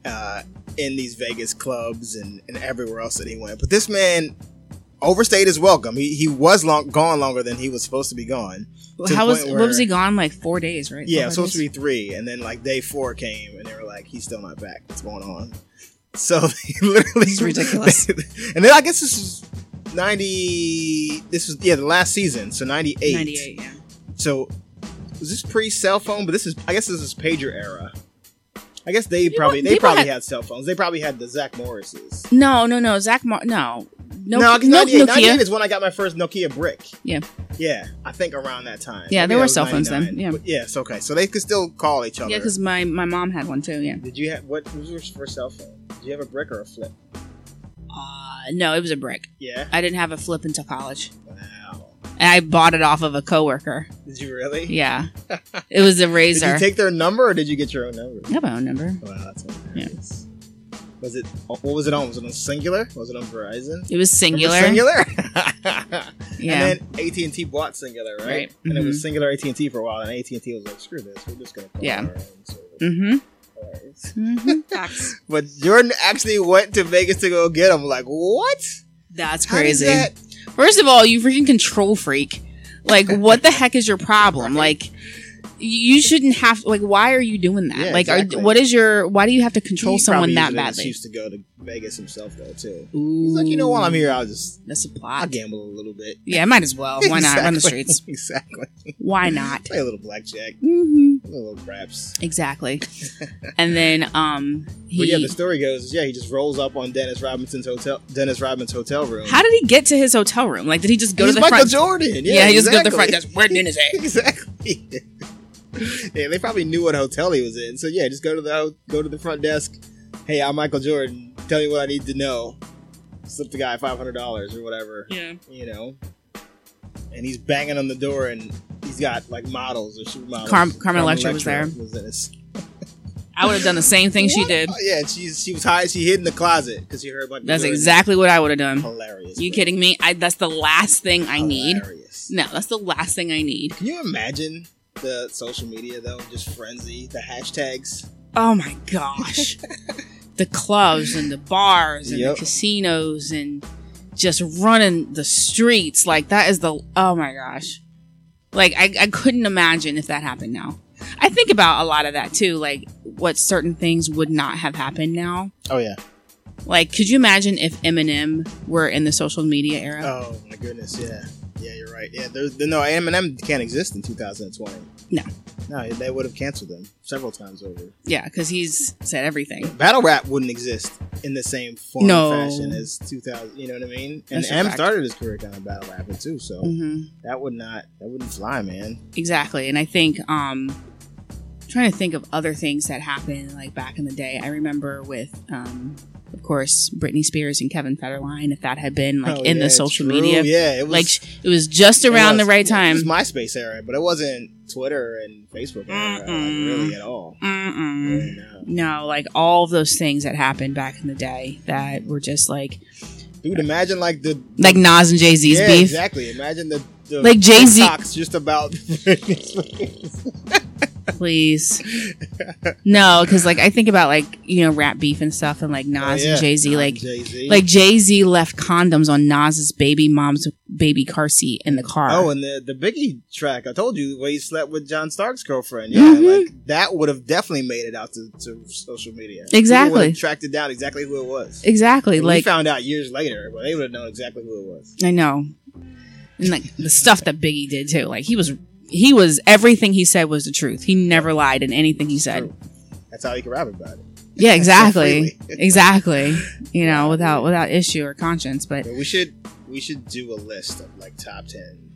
uh, in these Vegas clubs and, and everywhere else that he went. But this man overstayed his welcome. He he was long, gone longer than he was supposed to be gone. to How was, point what was he gone? Like four days, right? yeah, it Four was supposed to be three, and then like day four came, and they were like, "He's still not back. What's going on?" So they literally, It's ridiculous. and then I guess this is ninety. This was yeah the last season, so ninety eight. 98, yeah. So was this pre cell phone? But this is I guess this is pager era. I guess they probably they probably had- had, cell phones. They probably had the Zach Morris's. No, no, no. Zach Mar- no. No, no, no, 98, Nokia. 98 is when I got my first Nokia brick. Yeah. Yeah, I think around that time. Yeah, Maybe there were cell phones then, yeah. But yes, okay. So they could still call each other. Yeah, because my, my mom had one too, yeah. Did you have what was your first cell phone? Did you have a brick or a flip? Uh, no, it was a brick. Yeah. I didn't have a flip until college. Wow. And I bought it off of a coworker. Did you really? Yeah. It was a Razr. Did you take their number or did you get your own number? I have my own number. Wow, that's hilarious. Was it? What was it on? Was it on Cingular? Was it on Verizon? It was Cingular. Cingular. Yeah. And then AT and T bought Cingular, right? Right. And it was Mhm. Cingular AT and T for a while, and AT and T was like, "Screw this, we're just gonna call Yeah. our own service." Mm-hmm. Mm-hmm. But Jordan actually went to Vegas to go get them. Like, what? That's crazy. that- First of all, you freaking control freak. Like, what the heck is your problem? Like, you shouldn't have. Like, why are you doing that? Yeah, like, exactly. are, what is your? Why do you have to control He someone that used it as an badly? excuse to go to Vegas himself though too. Ooh, He's like, you know, while I'm here, I'll just that's a I'll plot. gamble a little bit. Yeah, I might as well. Why not run the streets? exactly. Why not? Play a little blackjack, mm-hmm. a little craps. Exactly. and then, um, he. But yeah, the story goes, yeah, he just rolls up on Dennis Robinson's hotel, Dennis robinson's hotel room. how did he get to his hotel room? Like, did he just go He's to the front? Michael front? Jordan. Yeah, Yeah, he just go to the front that's. Where Dennis at? exactly. yeah, they probably knew what hotel he was in. So yeah, just go to the go to the front desk. Hey, I'm Michael Jordan. Tell me what I need to know. Slip the guy five hundred dollars or whatever. Yeah. You know. And he's banging on the door, and he's got like models or shoe models. Carm- Carmen Electra was there. was in his- I would have done the same thing she did. Oh, yeah, she's she was hiding. She hid in the closet because she heard Michael That's Jordan. exactly what I would have done. hilarious. You bro. kidding me? I, that's the last thing I need. No, that's the last thing I need. Can you imagine the social media though? Just frenzy, the hashtags. Oh my gosh. the clubs and the bars and Yep. the casinos and just running the streets. Like, that is the. Oh my gosh. Like, I, I couldn't imagine if that happened now. I think about a lot of that too. Like, what certain things would not have happened now. Oh yeah. Like, could you imagine if Eminem were in the social media era? Oh my goodness, yeah, right. Yeah, there's no Eminem can't exist in 2020. No. no, they would have canceled him several times over. Yeah, because he's said everything. Battle rap wouldn't exist in the same form No. and fashion as 2000. You know what I mean? And That's M started his career kind of battle rapping too, so hmm that would not that wouldn't fly, man. Exactly. And I think um trying to think of other things that happened like back in the day. I remember with um of course Britney Spears and Kevin Federline if that had been like Oh, in yeah, the social true. media. yeah, it was like it was just around was. the right time. It was MySpace era, but it wasn't Twitter and Facebook era, like, really at all. Really, no. No, like all of those things that happened back in the day that were just like Dude, imagine like the like Nas and Jay Z's yeah, beef. Exactly. Imagine the, the Like Jay-Z- TikToks just about Please. No, because like I think about like you know rap beef and stuff, and like Nas Oh, yeah. and Jay Z. Like Jay-Z. like Jay Z left condoms on Nas's baby mom's baby car seat in the car. Oh, and the the Biggie track, I told you where he slept with John Starks' girlfriend. Yeah, Mhm. like that would have definitely made it out to, to social media. Exactly. People would have tracked it down exactly who it was. exactly. And we Like found out years later, but they would have known exactly who it was. I know. And like the stuff that Biggie did too. Like he was he was everything he said was the truth. He never lied in anything he said. That's how he could rap about it. Yeah, exactly. exactly. You know, without without issue or conscience. But But we should we should do a list of like top ten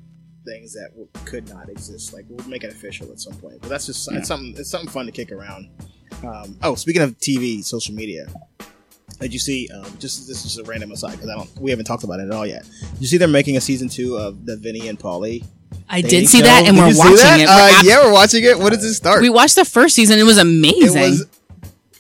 things that w- could not exist. Like we'll make it official at some point. But that's just Yeah. it's something it's something fun to kick around. Um, oh, speaking of TV, social media. Did you see? Um, just this is a random aside because I don't. We haven't talked about it at all yet. Did you see they're making a season two of the Vinny and Paulie? I dating did see show? that and Did we're watching it. Uh, We're ab- yeah, we're watching it. When does it start? We watched the first season. It was amazing. it was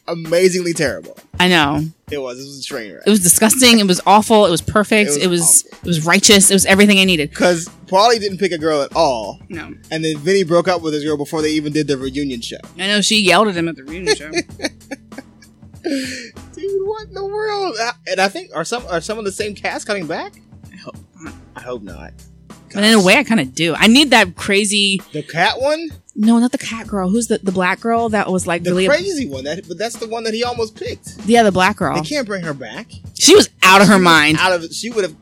amazingly terrible. I know. It was. It was a train wreck. It was disgusting. It was awful. It was perfect. It It was was it was, righteous. It was everything I needed. because Paulie didn't pick a girl at all, No. and then Vinny broke up with his girl before they even did the reunion show. I know she yelled at him at the reunion show. Dude, what in the world? Uh, And I think are some are some of the same cast coming back? I hope not. I hope not. But in a way I kind of do. I need that crazy The cat one, No, not the cat girl. Who's the the black girl that was like the really crazy one. That but that's the one that he almost picked. Yeah, the black girl. They can't bring her back. She was out of her mind. Out of she would have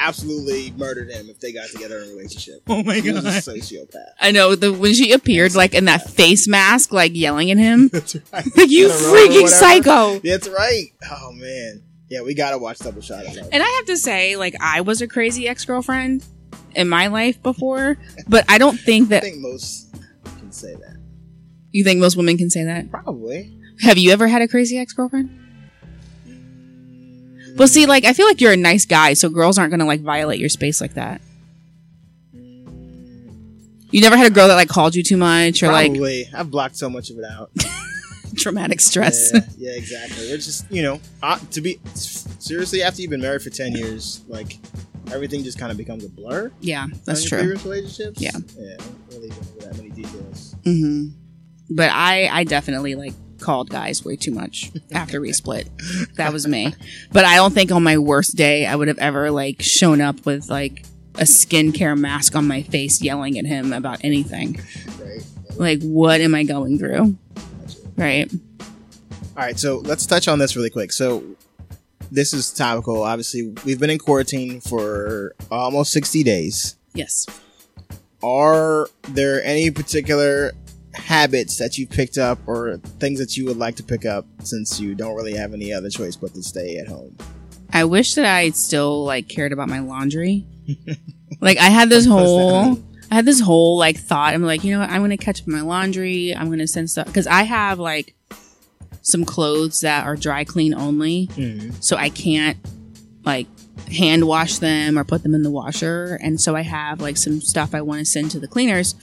absolutely murdered him if they got together in a relationship. Oh my She was a God. sociopath. I know the when she appeared like in that face mask, like yelling at him. That's right. Like you In a robe or freaking psycho. That's right. Oh man. Yeah, we gotta watch Double Shot. And I have to say, like, I was a crazy ex girlfriend in my life before, but I don't think that. I think most can say that. you think most women can say that. Probably. Have you ever had a crazy ex girlfriend? Well, see, like, I feel like you're a nice guy, so girls aren't gonna like violate your space like that. You never had a girl that like called you too much or like Probably. I've blocked so much of it out. traumatic stress. Yeah, yeah, exactly. It's just you know, uh, to be seriously after you've been married for ten years, like everything just kind of becomes a blur. Yeah, that's true. Previous relationships. Yeah. yeah. Don't really go that many details. Mm-hmm. But I, I definitely like called guys way too much after we split. That was me. But I don't think on my worst day I would have ever like shown up with like a skincare mask on my face yelling at him about anything. Right. Like, what am I going through? Right. All right, so let's touch on this really quick. So this is topical. Obviously, we've been in quarantine for almost sixty days. Yes. Are there any particular habits that you picked up or things that you would like to pick up since you don't really have any other choice but to stay at home? I wish that I still like cared about my laundry. like I had this What does that whole? I had this whole like thought. I'm like, you know what? I'm gonna catch up my laundry. I'm gonna send stuff because I have like some clothes that are dry clean only, mm-hmm. so I can't like hand wash them or put them in the washer. And so I have like some stuff I want to send to the cleaners,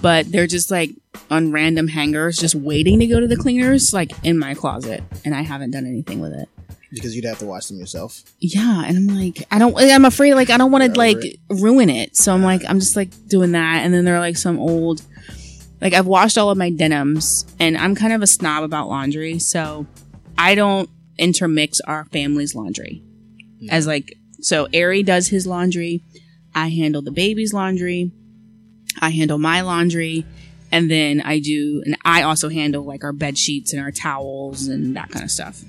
but they're just like on random hangers, just waiting to go to the cleaners, like in my closet, and I haven't done anything with it. Because you'd have to wash them yourself. Yeah, and I'm like, I don't. I'm afraid, like, I don't want to like it. ruin it. So I'm like, I'm just like doing that, and then there are like some old, like I've washed all of my denims, and I'm kind of a snob about laundry, so I don't intermix our family's laundry. Mm. As like, so Ari does his laundry, I handle the baby's laundry, I handle my laundry, and then I do, and I also handle like our bed sheets and our towels and that kind of stuff.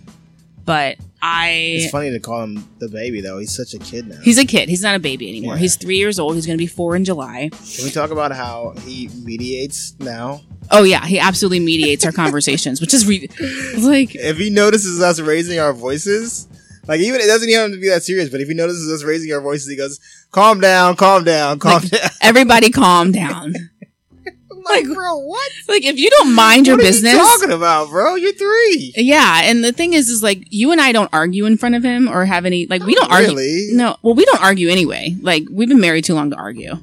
But I It's funny to call him the baby though. He's such a kid now. He's a kid. He's not a baby anymore. Yeah. He's three years old. He's going to be four in July. Can we talk about how he mediates now? Oh yeah, he absolutely mediates our conversations, which is re- like If he notices us raising our voices, like even it doesn't even have to be that serious, but if he notices us raising our voices, he goes, "Calm down, calm down, calm down." everybody calm down. like, bro, what? Like if you don't mind your business. what business, Are you talking about, bro? You're three. yeah. And the thing is, is like you and I don't argue in front of him or have any like we don't argue. really. No, well we don't argue anyway. Like we've been married too long to argue.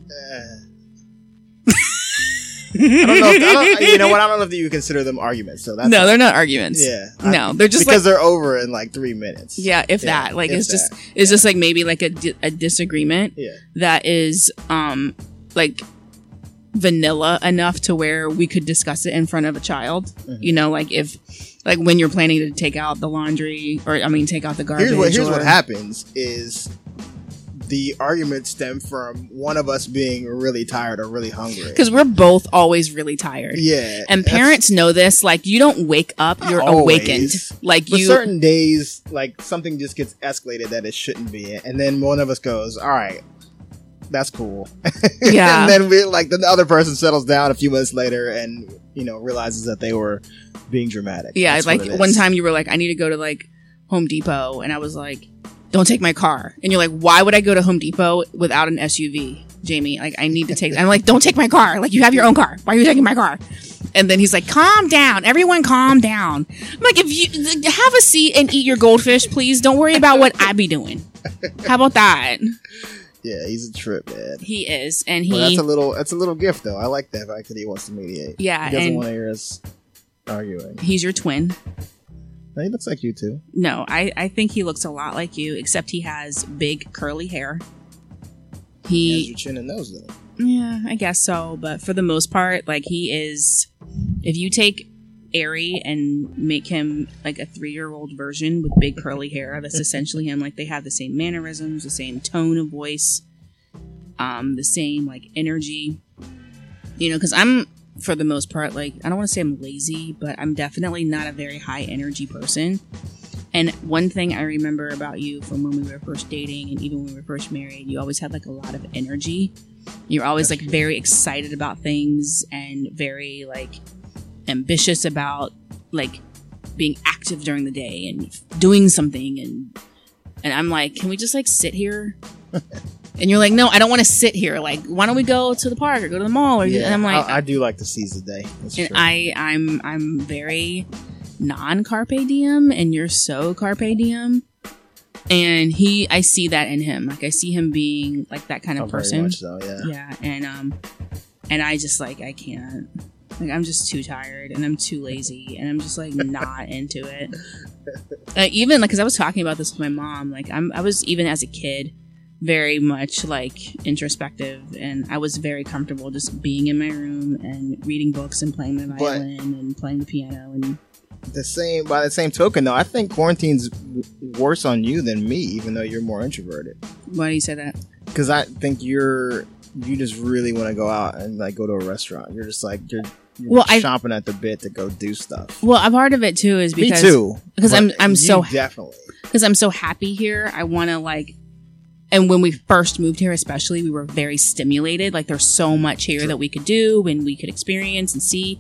I don't know. If, don't, you know what? I don't know if you consider them arguments. So that's no, they're not arguments. yeah. No, they're just because like they're over in like three minutes. yeah, if Yeah, that. Like if it's just that. it's just like maybe like a, di- a disagreement. Yeah. that is um like vanilla enough to where we could discuss it in front of a child. Mm-hmm. You know, like if like when you're planning to take out the laundry or I mean take out the garbage. Here's what here's or- what happens is the argument stem from one of us being really tired or really hungry. because we're both always really tired. Yeah, And parents know this. Like you don't wake up, you're Always. awakened. Like But you certain days, like something just gets escalated that it shouldn't be, and then one of us goes, "All right, that's cool." Yeah. and then we like the other person settles down a few minutes later, and you know realizes that they were being dramatic. Yeah, That's like one time you were like, I need to go to like Home Depot, and I was like, don't take my car. And you're like, why would I go to Home Depot without an SUV, Jamie? Like, I need to take. I'm like, don't take my car. Like, you have your own car. Why are you taking my car? And then he's like, calm down, everyone, calm down. I'm like, if you have a seat and eat your goldfish, please. Don't worry about what I be doing. How about that? Yeah, he's a trip, man. He is, and Well, that's a little that's a little gift though. I like that fact that he wants to mediate. Yeah, he doesn't want to hear us arguing. He's your twin. No, he looks like you too. No, I, I think he looks a lot like you, except he has big curly hair. He has your chin and nose though. yeah, I guess so. But for the most part, like he is, if you take Ari and make him like a three year old version with big curly hair, that's essentially him. Like they have the same mannerisms, the same tone of voice, um, the same like energy. You know, because I'm for the most part like I don't want to say I'm lazy, but I'm definitely not a very high energy person. And one thing I remember about you from when we were first dating and even when we were first married, you always had like a lot of energy. You're always like very excited about things and very like ambitious about like being active during the day and doing something and and I'm like, can we just like sit here? and you're like, no, I don't want to sit here. Like, why don't we go to the park or go to the mall? Or Yeah, and I'm like, I, I do like to seize the day. That's and true. I I'm I'm very non carpe diem, and you're so carpe diem. And he, I see that in him. Like I see him being like that kind Oh, of very person. so, yeah. Yeah, and um, and I just like I can't. Like I'm just too tired and I'm too lazy and I'm just like not into it. Uh, even like because I was talking about this with my mom. Like I'm I was even as a kid very much like introspective and I was very comfortable just being in my room and reading books and playing my But- violin and playing the piano and the same by the same token though i think quarantine's w- worse on you than me even though you're more introverted why do you say that? because i think you're you just really want to go out and like go to a restaurant you're just like you're, you're Well, chomping at the bit to go do stuff Well, a part of it too is because me too because I'm I'm so definitely because I'm so happy here. I want to like, and when we first moved here, especially, we were very stimulated. Like, there's so much here that we could do and we could experience and see.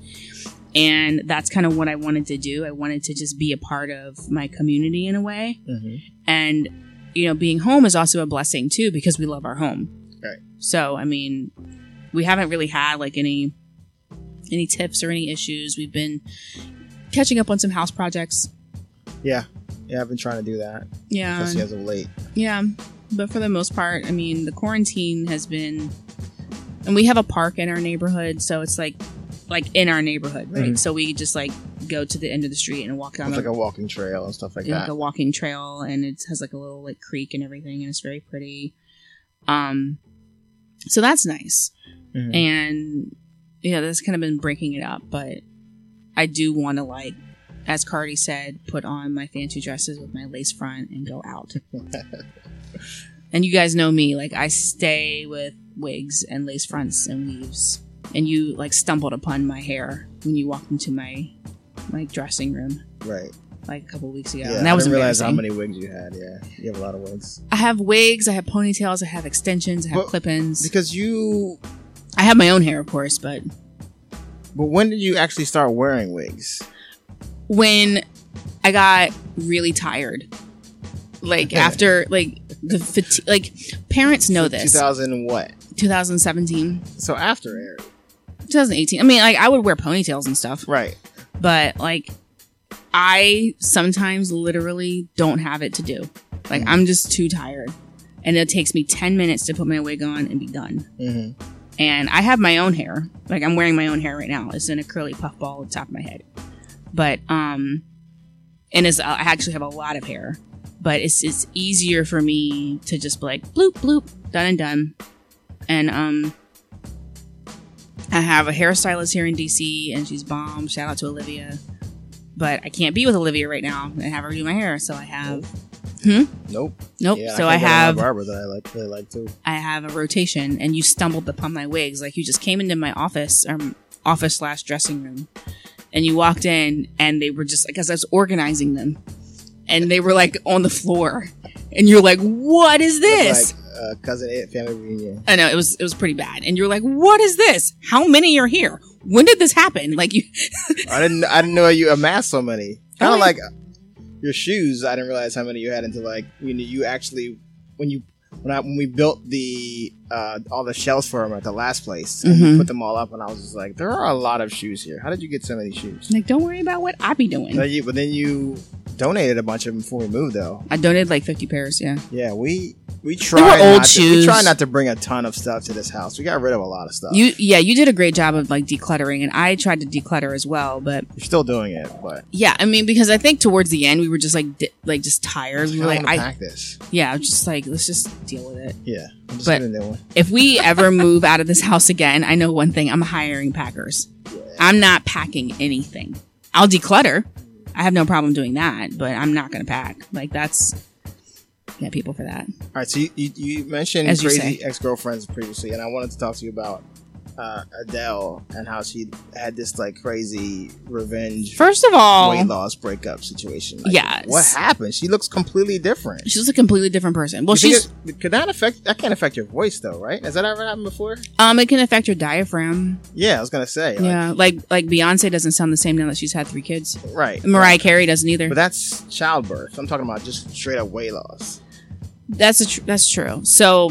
And that's kind of what I wanted to do. I wanted to just be a part of my community in a way. Mhm. And, you know, being home is also a blessing too because we love our home. Right. So, I mean, we haven't really had like any any tips or any issues. We've been catching up on some house projects. yeah yeah i've been trying to do that Yeah. especially as of late Yeah, but for the most part, I mean, the quarantine has been, and we have a park in our neighborhood, so it's like, like in our neighborhood, right? Mhm. So we just like go to the end of the street and walk down it's the, like a walking trail and stuff like like that a walking trail, and it has like a little like creek and everything, and it's very pretty. Um, so that's nice, Mhm. and yeah, that's kind of been breaking it up, but I do want to like. As Cardi said, put on my fancy dresses with my lace front and go out. And you guys know me, like I stay with wigs and lace fronts and weaves. And you like stumbled upon my hair when you walked into my my dressing room right like a couple weeks ago. yeah and that i was didn't realize how many wigs you had yeah you have a lot of wigs I have wigs, I have ponytails, I have extensions, I have But- clip-ins. because you I have my own hair, of course, but but when did you actually start wearing wigs when I got really tired, like after like the fatigue, like parents know this. 2000 what 2017, so after Eric 2018. I mean, like I would wear ponytails and stuff. right but like I sometimes literally don't have it to do. Like I'm just too tired. And it takes me 10 minutes to put my wig on and be done. mm-hmm. And I have my own hair. Like I'm wearing my own hair right now. It's in a curly puff ball at the top of my head. But um and it's I actually have a lot of hair. But it's it's easier for me to just be like bloop bloop done and done. And um I have a hairstylist here in DC, and she's bomb. Shout out to Olivia. But I can't be with Olivia right now and have her do my hair, so I have Nope. nope. Yeah, so I, of have a barber that I like. Really like too. I have a rotation, and you stumbled upon my wigs. Like you just came into my office, or office slash dressing room, and you walked in, and they were just like, as I was organizing them, and they were like on the floor, and you're like, "What is this?" Like uh, cousin Ed family reunion. I know it was it was pretty bad, and you're like, "What is this? How many are here? When did this happen?" Like you, I didn't. I didn't know you amassed so many. Kind of like your shoes. I didn't realize how many you had until like when you actually when you when I when we built the uh all the shelves for them at the last place and Mhm. put them all up, and I was just like, there are a lot of shoes here. How did you get so many shoes? like, don't worry about what I be doing. But, you, but then you donated a bunch of them before we moved, though. I donated like 50 pairs. Yeah, Yeah, we we try old not to, we try not to bring a ton of stuff to this house. We got rid of a lot of stuff. you yeah you did a great job of like decluttering, and I tried to declutter as well, but You're still doing it, but Yeah, I mean, because I think towards the end we were just like, like just tired. I were like, I this. yeah, just like let's just deal with it. Yeah, I'm just But- getting a new one. If we ever move out of this house again, I know one thing: I'm hiring packers. I'm not packing anything. I'll declutter. I have no problem doing that, but I'm not going to pack. Like that's yeah, people for that. All right, so you, you, you mentioned As crazy ex girlfriends previously, and I wanted to talk to you about uh, Adele and how she had this like crazy revenge First of all, weight loss breakup situation. Like, Yes. what happened? She looks completely different. she's a completely different person. Well, You she's it- could that affect? That can't affect your voice though, right? Has that ever happened before? um, it can affect your diaphragm. Yeah, I was gonna say. like, yeah, like like Beyonce doesn't sound the same now that she's had three kids. right. Mariah Carey doesn't either. But that's childbirth. I'm talking about just straight up weight loss. That's a tr- that's true. So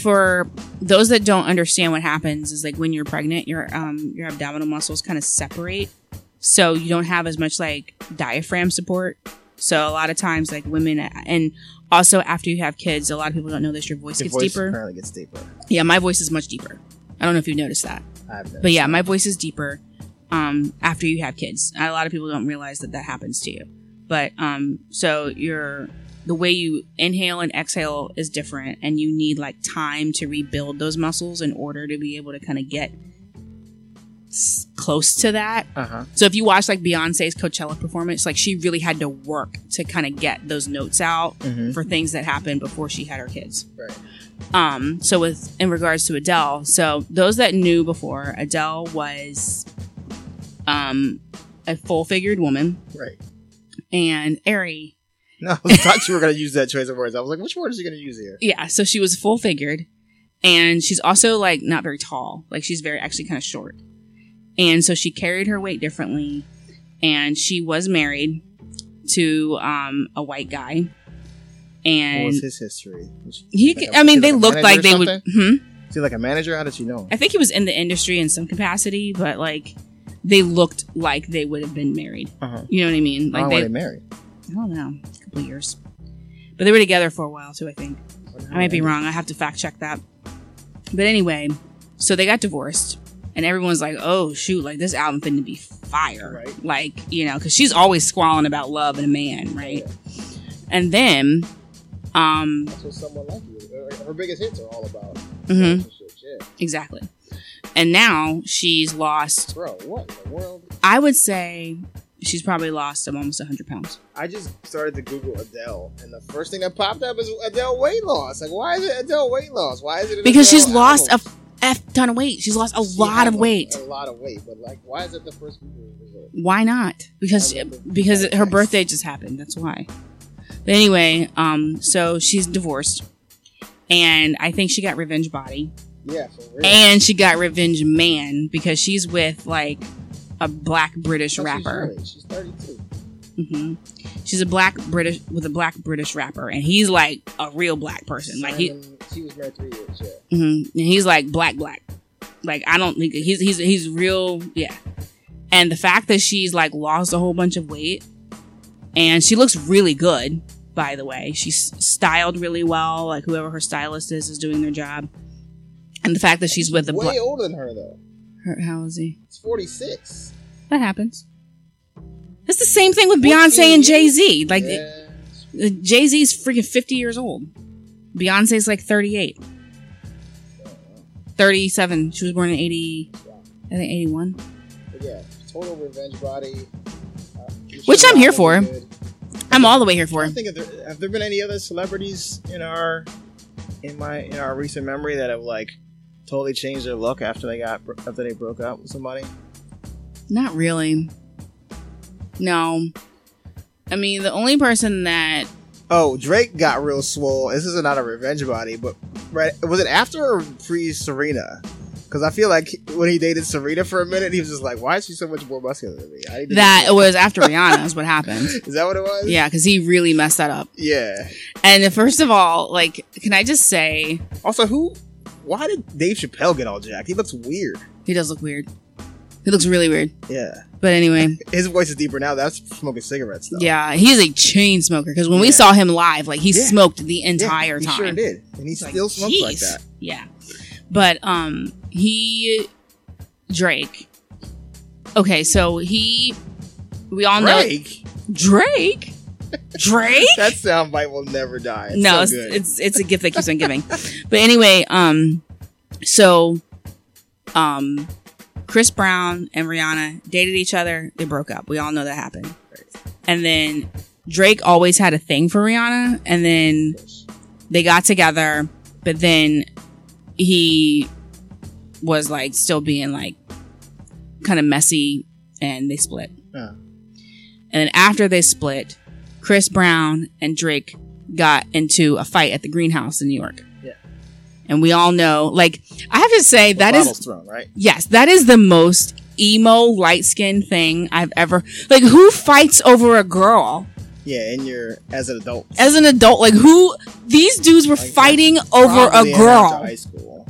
for those that don't understand what happens is like when you're pregnant, your um your abdominal muscles kind of separate, so you don't have as much like diaphragm support. So a lot of times, like women, and also after you have kids, a lot of people don't know this. Your voice Your gets voice deeper. apparently gets deeper. Yeah, my voice is much deeper. I don't know if you've noticed that, have but yeah, my voice is deeper um after you have kids. A lot of people don't realize that that happens to you. But um, so your the way you inhale and exhale is different, and you need like time to rebuild those muscles in order to be able to kind of get s- close to that. Uh huh. So if you watch like Beyonce's Coachella performance, like she really had to work to kind of get those notes out Mhm. for things that happened before she had her kids. Right. Um, so with in regards to Adele, so those that knew before, Adele was um a full figured woman Right. and airy. No, I thought you were gonna use that choice of words. I was like, which word is he gonna use here? Yeah, so she was full figured and she's also like not very tall. Like she's very actually kind of short. And so she carried her weight differently and she was married to um a white guy. What And was his history? Was he like I mean they like looked like they would hmm? Is he like a manager? How did you know him? I think he was in the industry in some capacity, but like they looked like they would have been married. Uh-huh. You know what I mean? Like were they, they married? I don't know, a couple of years, but they were together for a while too. I think I might be wrong. I have to fact check that. But anyway, so they got divorced, and everyone's like, "Oh shoot! Like this album finna be fire!" Right. Like you know, because she's always squalling about love and a man, right? And then, um, That's what someone like you. uh, Her biggest hits are all about Mhm. relationships. Yeah, exactly. And now she's lost. bro, what in the world? I would say she's probably lost almost 100 pounds. I just started to Google Adele, and the first thing that popped up is Adele weight loss. Like, why is it Adele weight loss? Why is it Because she's Adele lost a f ton of weight. She's lost a She lot of weight. A lot of weight, but like, why is it the first Google result? Why not? Because because her birthday just happened. That's why. But anyway, um, so she's divorced, and I think she got revenge body, Yeah, for real. and she got revenge man because she's with like a black British rapper. She's, she's 32. hmm She's a black British with a black British rapper, and he's like a real black person. Like he, she was married three years. Yeah. hmm and he's like black black. Like I don't think he's he's he's real. Yeah, and the fact that she's like lost a whole bunch of weight, and she looks really good. By the way, she's styled really well. Like whoever her stylist is is doing their job, and the fact that she's with a way older than her though. How is he? It's 46. That happens. It's the same thing with Beyonce and Jay Z. Like yeah. Jay Z's freaking fifty years old. Beyonce's like thirty eight. 37. She was born in 80. I think 81. But yeah, total revenge body. Uh, Which I'm here for. Good. I'm all the way here for I think if there, have there been any other celebrities in our in my in our recent memory that have like totally changed their look after they got after they broke up with somebody? Not really. No. I mean, the only person that Oh, Drake got real swole. This is not a revenge body, but right was it after or pre Serena? Because I feel like when he dated Serena for a minute, he was just like, "Why is she so much more muscular than me?" That get- was after Rihanna is what happened. is that what it was? Yeah, because he really messed that up. yeah. And uh, first of all, like, can I just say Also, who? Why did Dave Chappelle get all jacked? He looks weird. he does look weird. He looks really weird. Yeah, But anyway, his voice is deeper now. That's smoking cigarettes though. yeah, he's a chain smoker because when we saw him live, like he Yeah. smoked the Yeah, entire he time. sure did, and he Like, still smokes like that. Yeah. But um he Drake. Okay, so he we all know Drake. Drake, Drake? That soundbite will never die. It's no, so it's, good. it's it's a gift that keeps on giving. but anyway, um so um Chris Brown and Rihanna dated each other, they broke up. We all know that happened. And then Drake always had a thing for Rihanna and then they got together, but then he was like still being like kind of messy and they split. Yeah. And then after they split, Chris Brown and Drake got into a fight at the greenhouse in New York. Yeah. And we all know, like, I have to say, that is thrown, right? Yes, that is the most emo light skinned thing I've ever like who fights over a girl Yeah, and you're as an adult. as an adult like who these dudes were Like, fighting over a girl High school.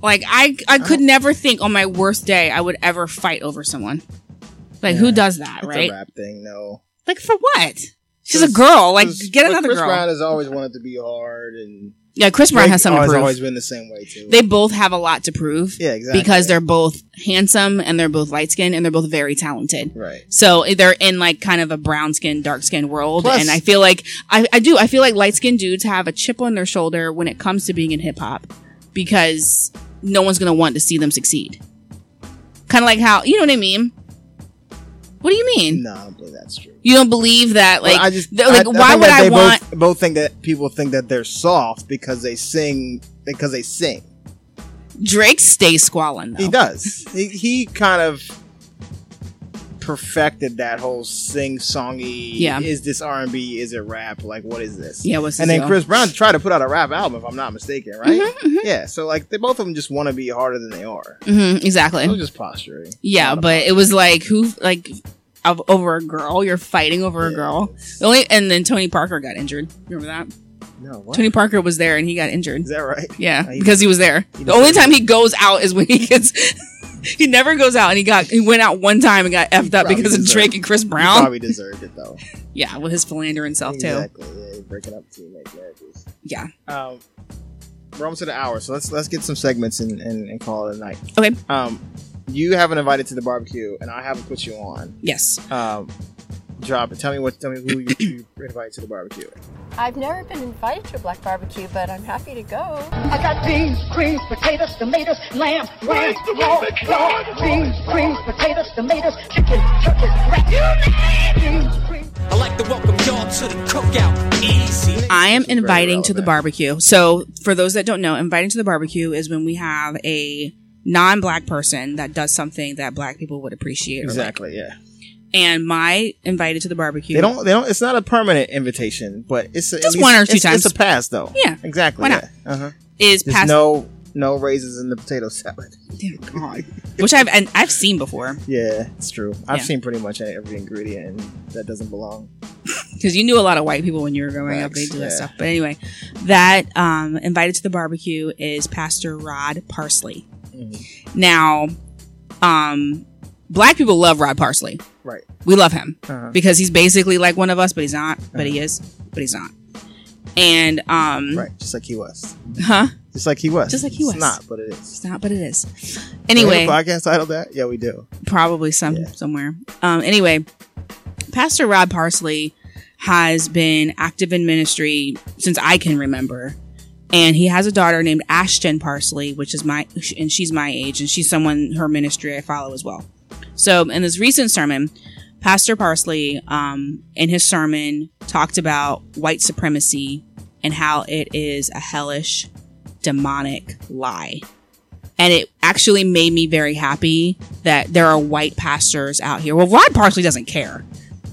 like I I could never think on my worst day I would ever fight over someone like who does that right a rap thing, no. like for what she's a girl Like get another Chris girl Brown has always wanted to be hard, and yeah Chris Brown Drake has something to has prove always been the same way too. they both have a lot to prove yeah, exactly. because they're both handsome and they're both light skinned and they're both very talented right. So eh, they're in like kind of a brown skin, dark skin world. Plus- and I feel like, I, I do, I feel like light skinned dudes have a chip on their shoulder when it comes to being in hip hop because no one's going to want to see them succeed. Kind of like how, you know what I mean? What do you mean? No, I don't believe that's true. You don't believe that, like, Well, I just like, I- I why think would I want, Both, both think that people think that they're soft because they sing because they sing. Drake stays squalling though? He does. he, he kind of perfected that whole sing songy. Yeah. Is this R and B? Is it rap? Like what is this? Yeah, what's and then deal? Chris Brown tried to put out a rap album, if I'm not mistaken, right? Mm-hmm, Yeah. So like they both of them just want to be harder than they are. Mhm, exactly. It was just posturing. Yeah, but it was like who like of, over a girl. You're fighting over a girl. The only and then Tony Parker got injured. Remember that? No, what? Tony Parker was there and he got injured. is that right? Yeah, he because he was there. he The only time he goes out is when he gets. He never goes out, and he got he went out one time and got effed up because of Drake and Chris He Brown. probably deserved it though. Yeah, with his philandering self too. exactly. Yeah, breaking up teammate marriages. Yeah. Um, we're almost at an hour, so let's let's get some segments and, and, and call it a night. Okay. Um, you haven't invited to the barbecue, and I haven't put you on. Yes. Um, drop it. Tell me what. Tell me who you, you invited to the barbecue. I've never been invited to a black barbecue, but I'm happy to go. I got beans, creams, potatoes, tomatoes, lamb, ram, raw, raw, beans, creams, potatoes, tomatoes, chicken, turkey, rat, you name. Beans, creams. I like to welcome y'all to the cookout. Easy. I am This is very inviting to the barbecue. So, for those that don't know, inviting to the barbecue is when we have a non-black person that does something that black people would appreciate. or like. Exactly. Yeah. And my invited to the barbecue. They don't. They don't. It's not a permanent invitation, but it's a, Just least- one or two it's, times. It's a pass, though. Yeah. Exactly. Why not? Uh huh. is There's past no no raises in the potato salad. Dear God. which I've and I've seen before Yeah, it's true. I've Yeah. seen pretty much every ingredient that doesn't belong. because you knew a lot of white people when you were growing up. They do that stuff. But anyway, that um, invited to the barbecue is Pastor Rod Parsley. Mm-hmm. Now, um, black people love Rod Parsley. Right. We love him Uh-huh. because he's basically like one of us, but he's not. But he is, but he's not. And um, Right. Just like he was. huh? Just like he was. Just like he It's was. not, but it is. It's not, but it is. Do we have Anyway, podcast titled that? Yeah, we do. probably some Yeah. somewhere. Um, anyway, Pastor Rod Parsley has been active in ministry since I can remember, and he has a daughter named Ashton Parsley, which is my, and she's my age, and she's someone her ministry I follow as well. So in this recent sermon, Pastor Parsley, um, in his sermon, talked about white supremacy and how it is a hellish, demonic lie. And it actually made me very happy that there are white pastors out here. Well, Rod Parsley doesn't care.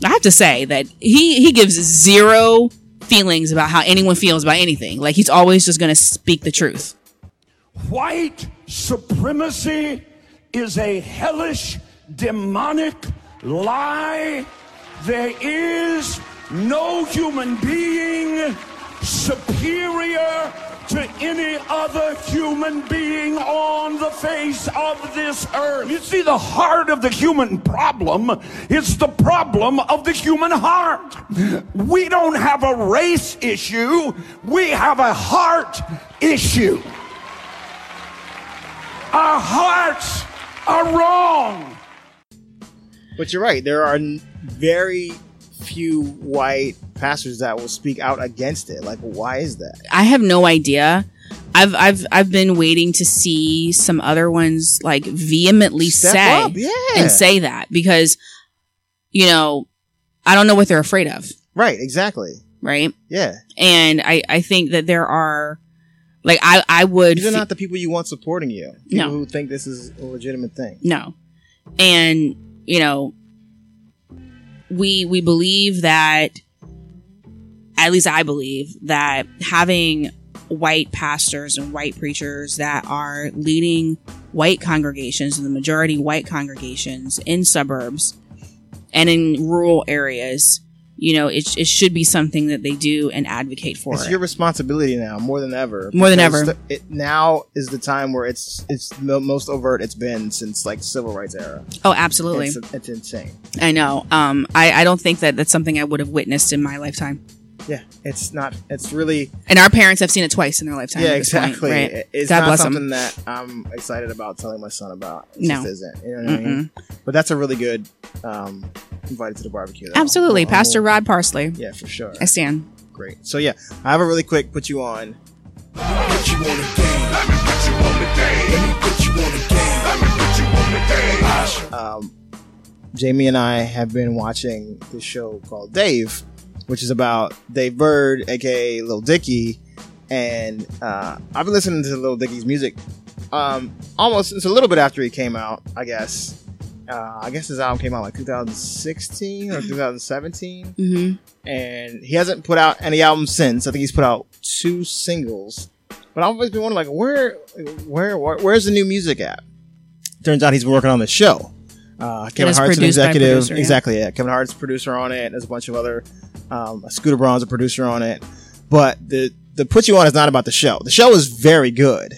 I have to say that he he gives zero feelings about how anyone feels about anything. Like he's always just going to speak the truth. White supremacy is a hellish, demonic lie. There is no human being superior to any other human being on the face of this earth. You see, the heart of the human problem is the problem of the human heart. We don't have a race issue, we have a heart issue. Our hearts are wrong. But you're right. There are very few white pastors that will speak out against it. Like, why is that? I have no idea. I've I've I've been waiting to see some other ones like vehemently Step say up, yeah. and say that because you know I don't know what they're afraid of, Right, exactly. right? Yeah. And I I think that there are like I I would These are fe- not the people you want supporting you. People No. who think this is a legitimate thing. No. And, you know, we we believe that at least I believe that having white pastors and white preachers that are leading white congregations, and the majority white congregations in suburbs and in rural areas, you know, it, it should be something that they do and advocate for. It's it. your responsibility now, more than ever. More than ever. the- it, now is the time where it's it's the most overt it's been since like civil rights era. oh, absolutely. It's, it's insane. I know. Um, I, I don't think that that's something I would have witnessed in my lifetime. Yeah, it's not. It's really And our parents have seen it twice in their lifetime. yeah, at this point, exactly. right? It's God not bless something them. that I'm excited about telling my son about. It No. just isn't. You know what I mean? But that's a really good um, invited to the barbecue. though. Absolutely, I'm- I'm- Pastor Rod Parsley. Yeah, for sure. I stand. Great. So yeah, I have a really quick put you on. Put you on the game. Let me put you on the game. Let me put you on the game. Let me put you on the game. um, Jamie and I have been watching this show called Dave, which is about Dave Burd, aka Lil Dicky, and uh, I've been listening to Lil Dicky's music um, almost since a little bit after he came out. I guess. Uh, I guess his album came out like 2016 or 2017, Mm-hmm. and he hasn't put out any albums since. I think he's put out two singles, but I've always been wondering, like, where, where, where where's the new music at? Turns out he's been working on the show. Uh, Kevin Hart's an executive, producer, yeah. exactly. Yeah, Kevin Hart's producer on it. There's a bunch of other. Um, Scooter Braun's a producer on it, but the the put you on is not about the show. The show is very good,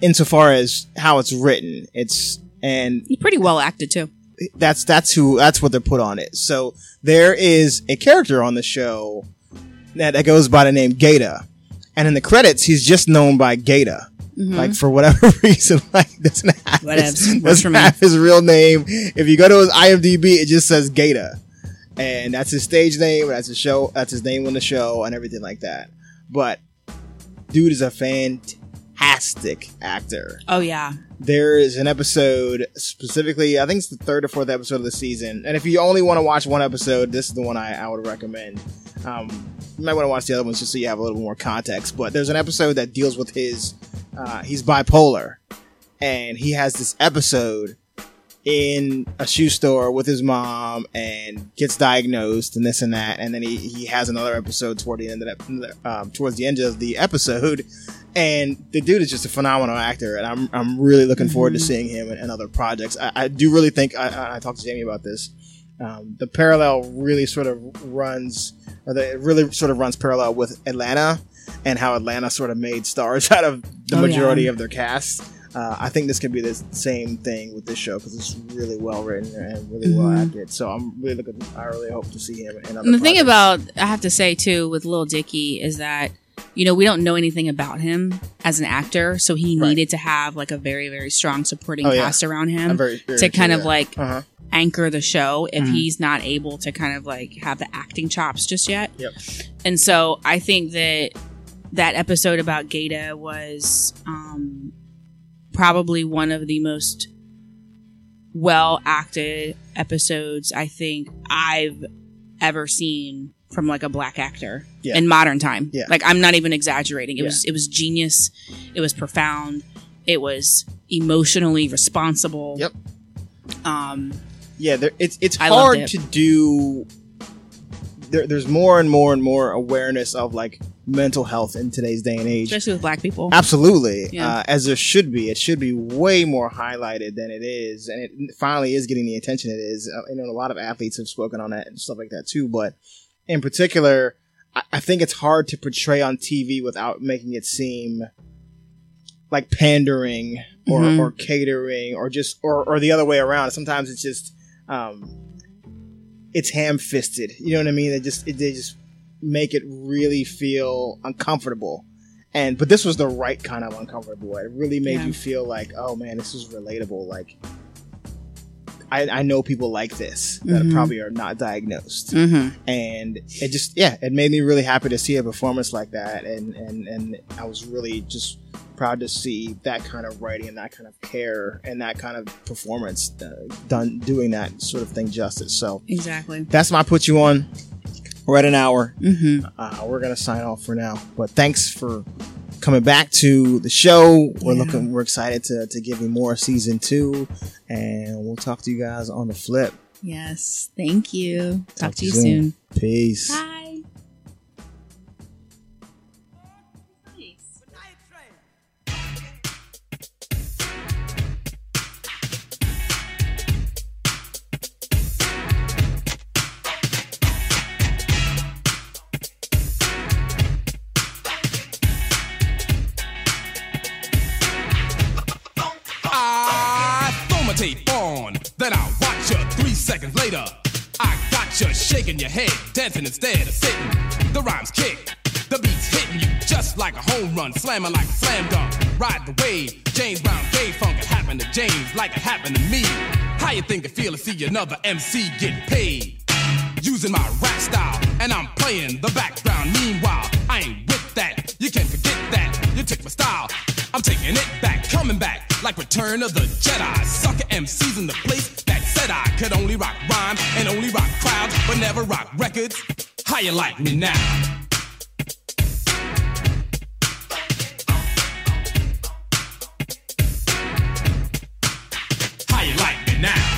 insofar as how it's written. It's and pretty well acted too. that's that's who that's what they're put on it. So there is a character on the show that, that goes by the name Gata, and in the credits he's just known by Gata. Like for whatever reason, like doesn't have Whatevs. his, doesn't have his real name. If you go to his IMDb, it just says Gata, and that's his stage name. That's his show. That's his name on the show, and everything like that. But dude is a fantastic actor Oh yeah. there is an episode specifically i think it's the third or fourth episode of the season and if you only want to watch one episode this is the one i, I would recommend um, you might want to watch the other ones just so you have a little more context but there's an episode that deals with his uh, he's bipolar and he has this episode in a shoe store with his mom and gets diagnosed and this and that. And then he, he has another episode toward the end of that um, towards the end of the episode. And the dude is just a phenomenal actor. And i'm, I'm really looking forward to seeing him in, in other projects. I, I do really think I, I- talked to jamie about this. Um, the parallel really sort of runs or the, it really sort of runs parallel with atlanta and how atlanta sort of made stars out of the Oh, yeah. majority of their cast uh, I think this could be the same thing with this show because it's really well written and really well Mhm. acted. So I'm really looking. I really hope to see him in other. And the thing about I have to say too with Lil Dicky is that you know we don't know anything about him as an actor, so he Right. needed to have like a very very strong supporting Oh, yeah. cast around him very- very to true, kind of yeah. like Uh-huh. anchor the show if Mhm. he's not able to kind of like have the acting chops just yet. Yep. And so I think that that episode about Gata was um, probably one of the most well acted episodes I think I've ever seen from like a black actor Yeah. in modern time. Yeah. Like I'm not even exaggerating. It Yeah. was it was genius. It was profound. It was emotionally responsible. Yep. Um Yeah, there, it's it's I hard it. to do. There, there's more and more and more awareness of like mental health in today's day and age. especially with black people. Absolutely, Yeah. uh, as there should be. It should be way more highlighted than it is, and it finally is getting the attention it is. Uh, you know, a lot of athletes have spoken on that and stuff like that too. But in particular, I, I think it's hard to portray on TV without making it seem like pandering or, Mhm. or catering or just or, or the other way around. Sometimes it's just um, it's ham fisted. You know what I mean? They just it, they just make it really feel uncomfortable. And but this was the right kind of uncomfortable. It really made Yeah. you feel like, oh man, this is relatable. Like I, I know people like this that Mhm. probably are not diagnosed Mhm. and it just yeah it made me really happy to see a performance like that and and and i was really just proud to see that kind of writing and that kind of care and that kind of performance uh, done doing that sort of thing justice so Exactly. that's my put you on we're at an hour Mm-hmm. uh, we're gonna sign off for now but thanks for coming back to the show we're Yeah. looking we're excited to, to give you more season two and we'll talk to you guys on the flip Yes. Thank you. Talk, to you soon. peace Bye. Shaking your head, dancing instead of sitting. The rhymes kick, the beats hitting you just like a home run, slamming like a slam dunk. Ride the wave, James Brown gay funk. It happened to James like it happened to me. How you think it feel to see another MC get paid? Using my rap style, and I'm playing the background. Meanwhile, I ain't with that. You can't forget that. You took my style. I'm taking it back, coming back like Return of the Jedi. Sucker MCs in the place I could only rock rhymes and only rock crowds, but never rock records. How you like me now? now.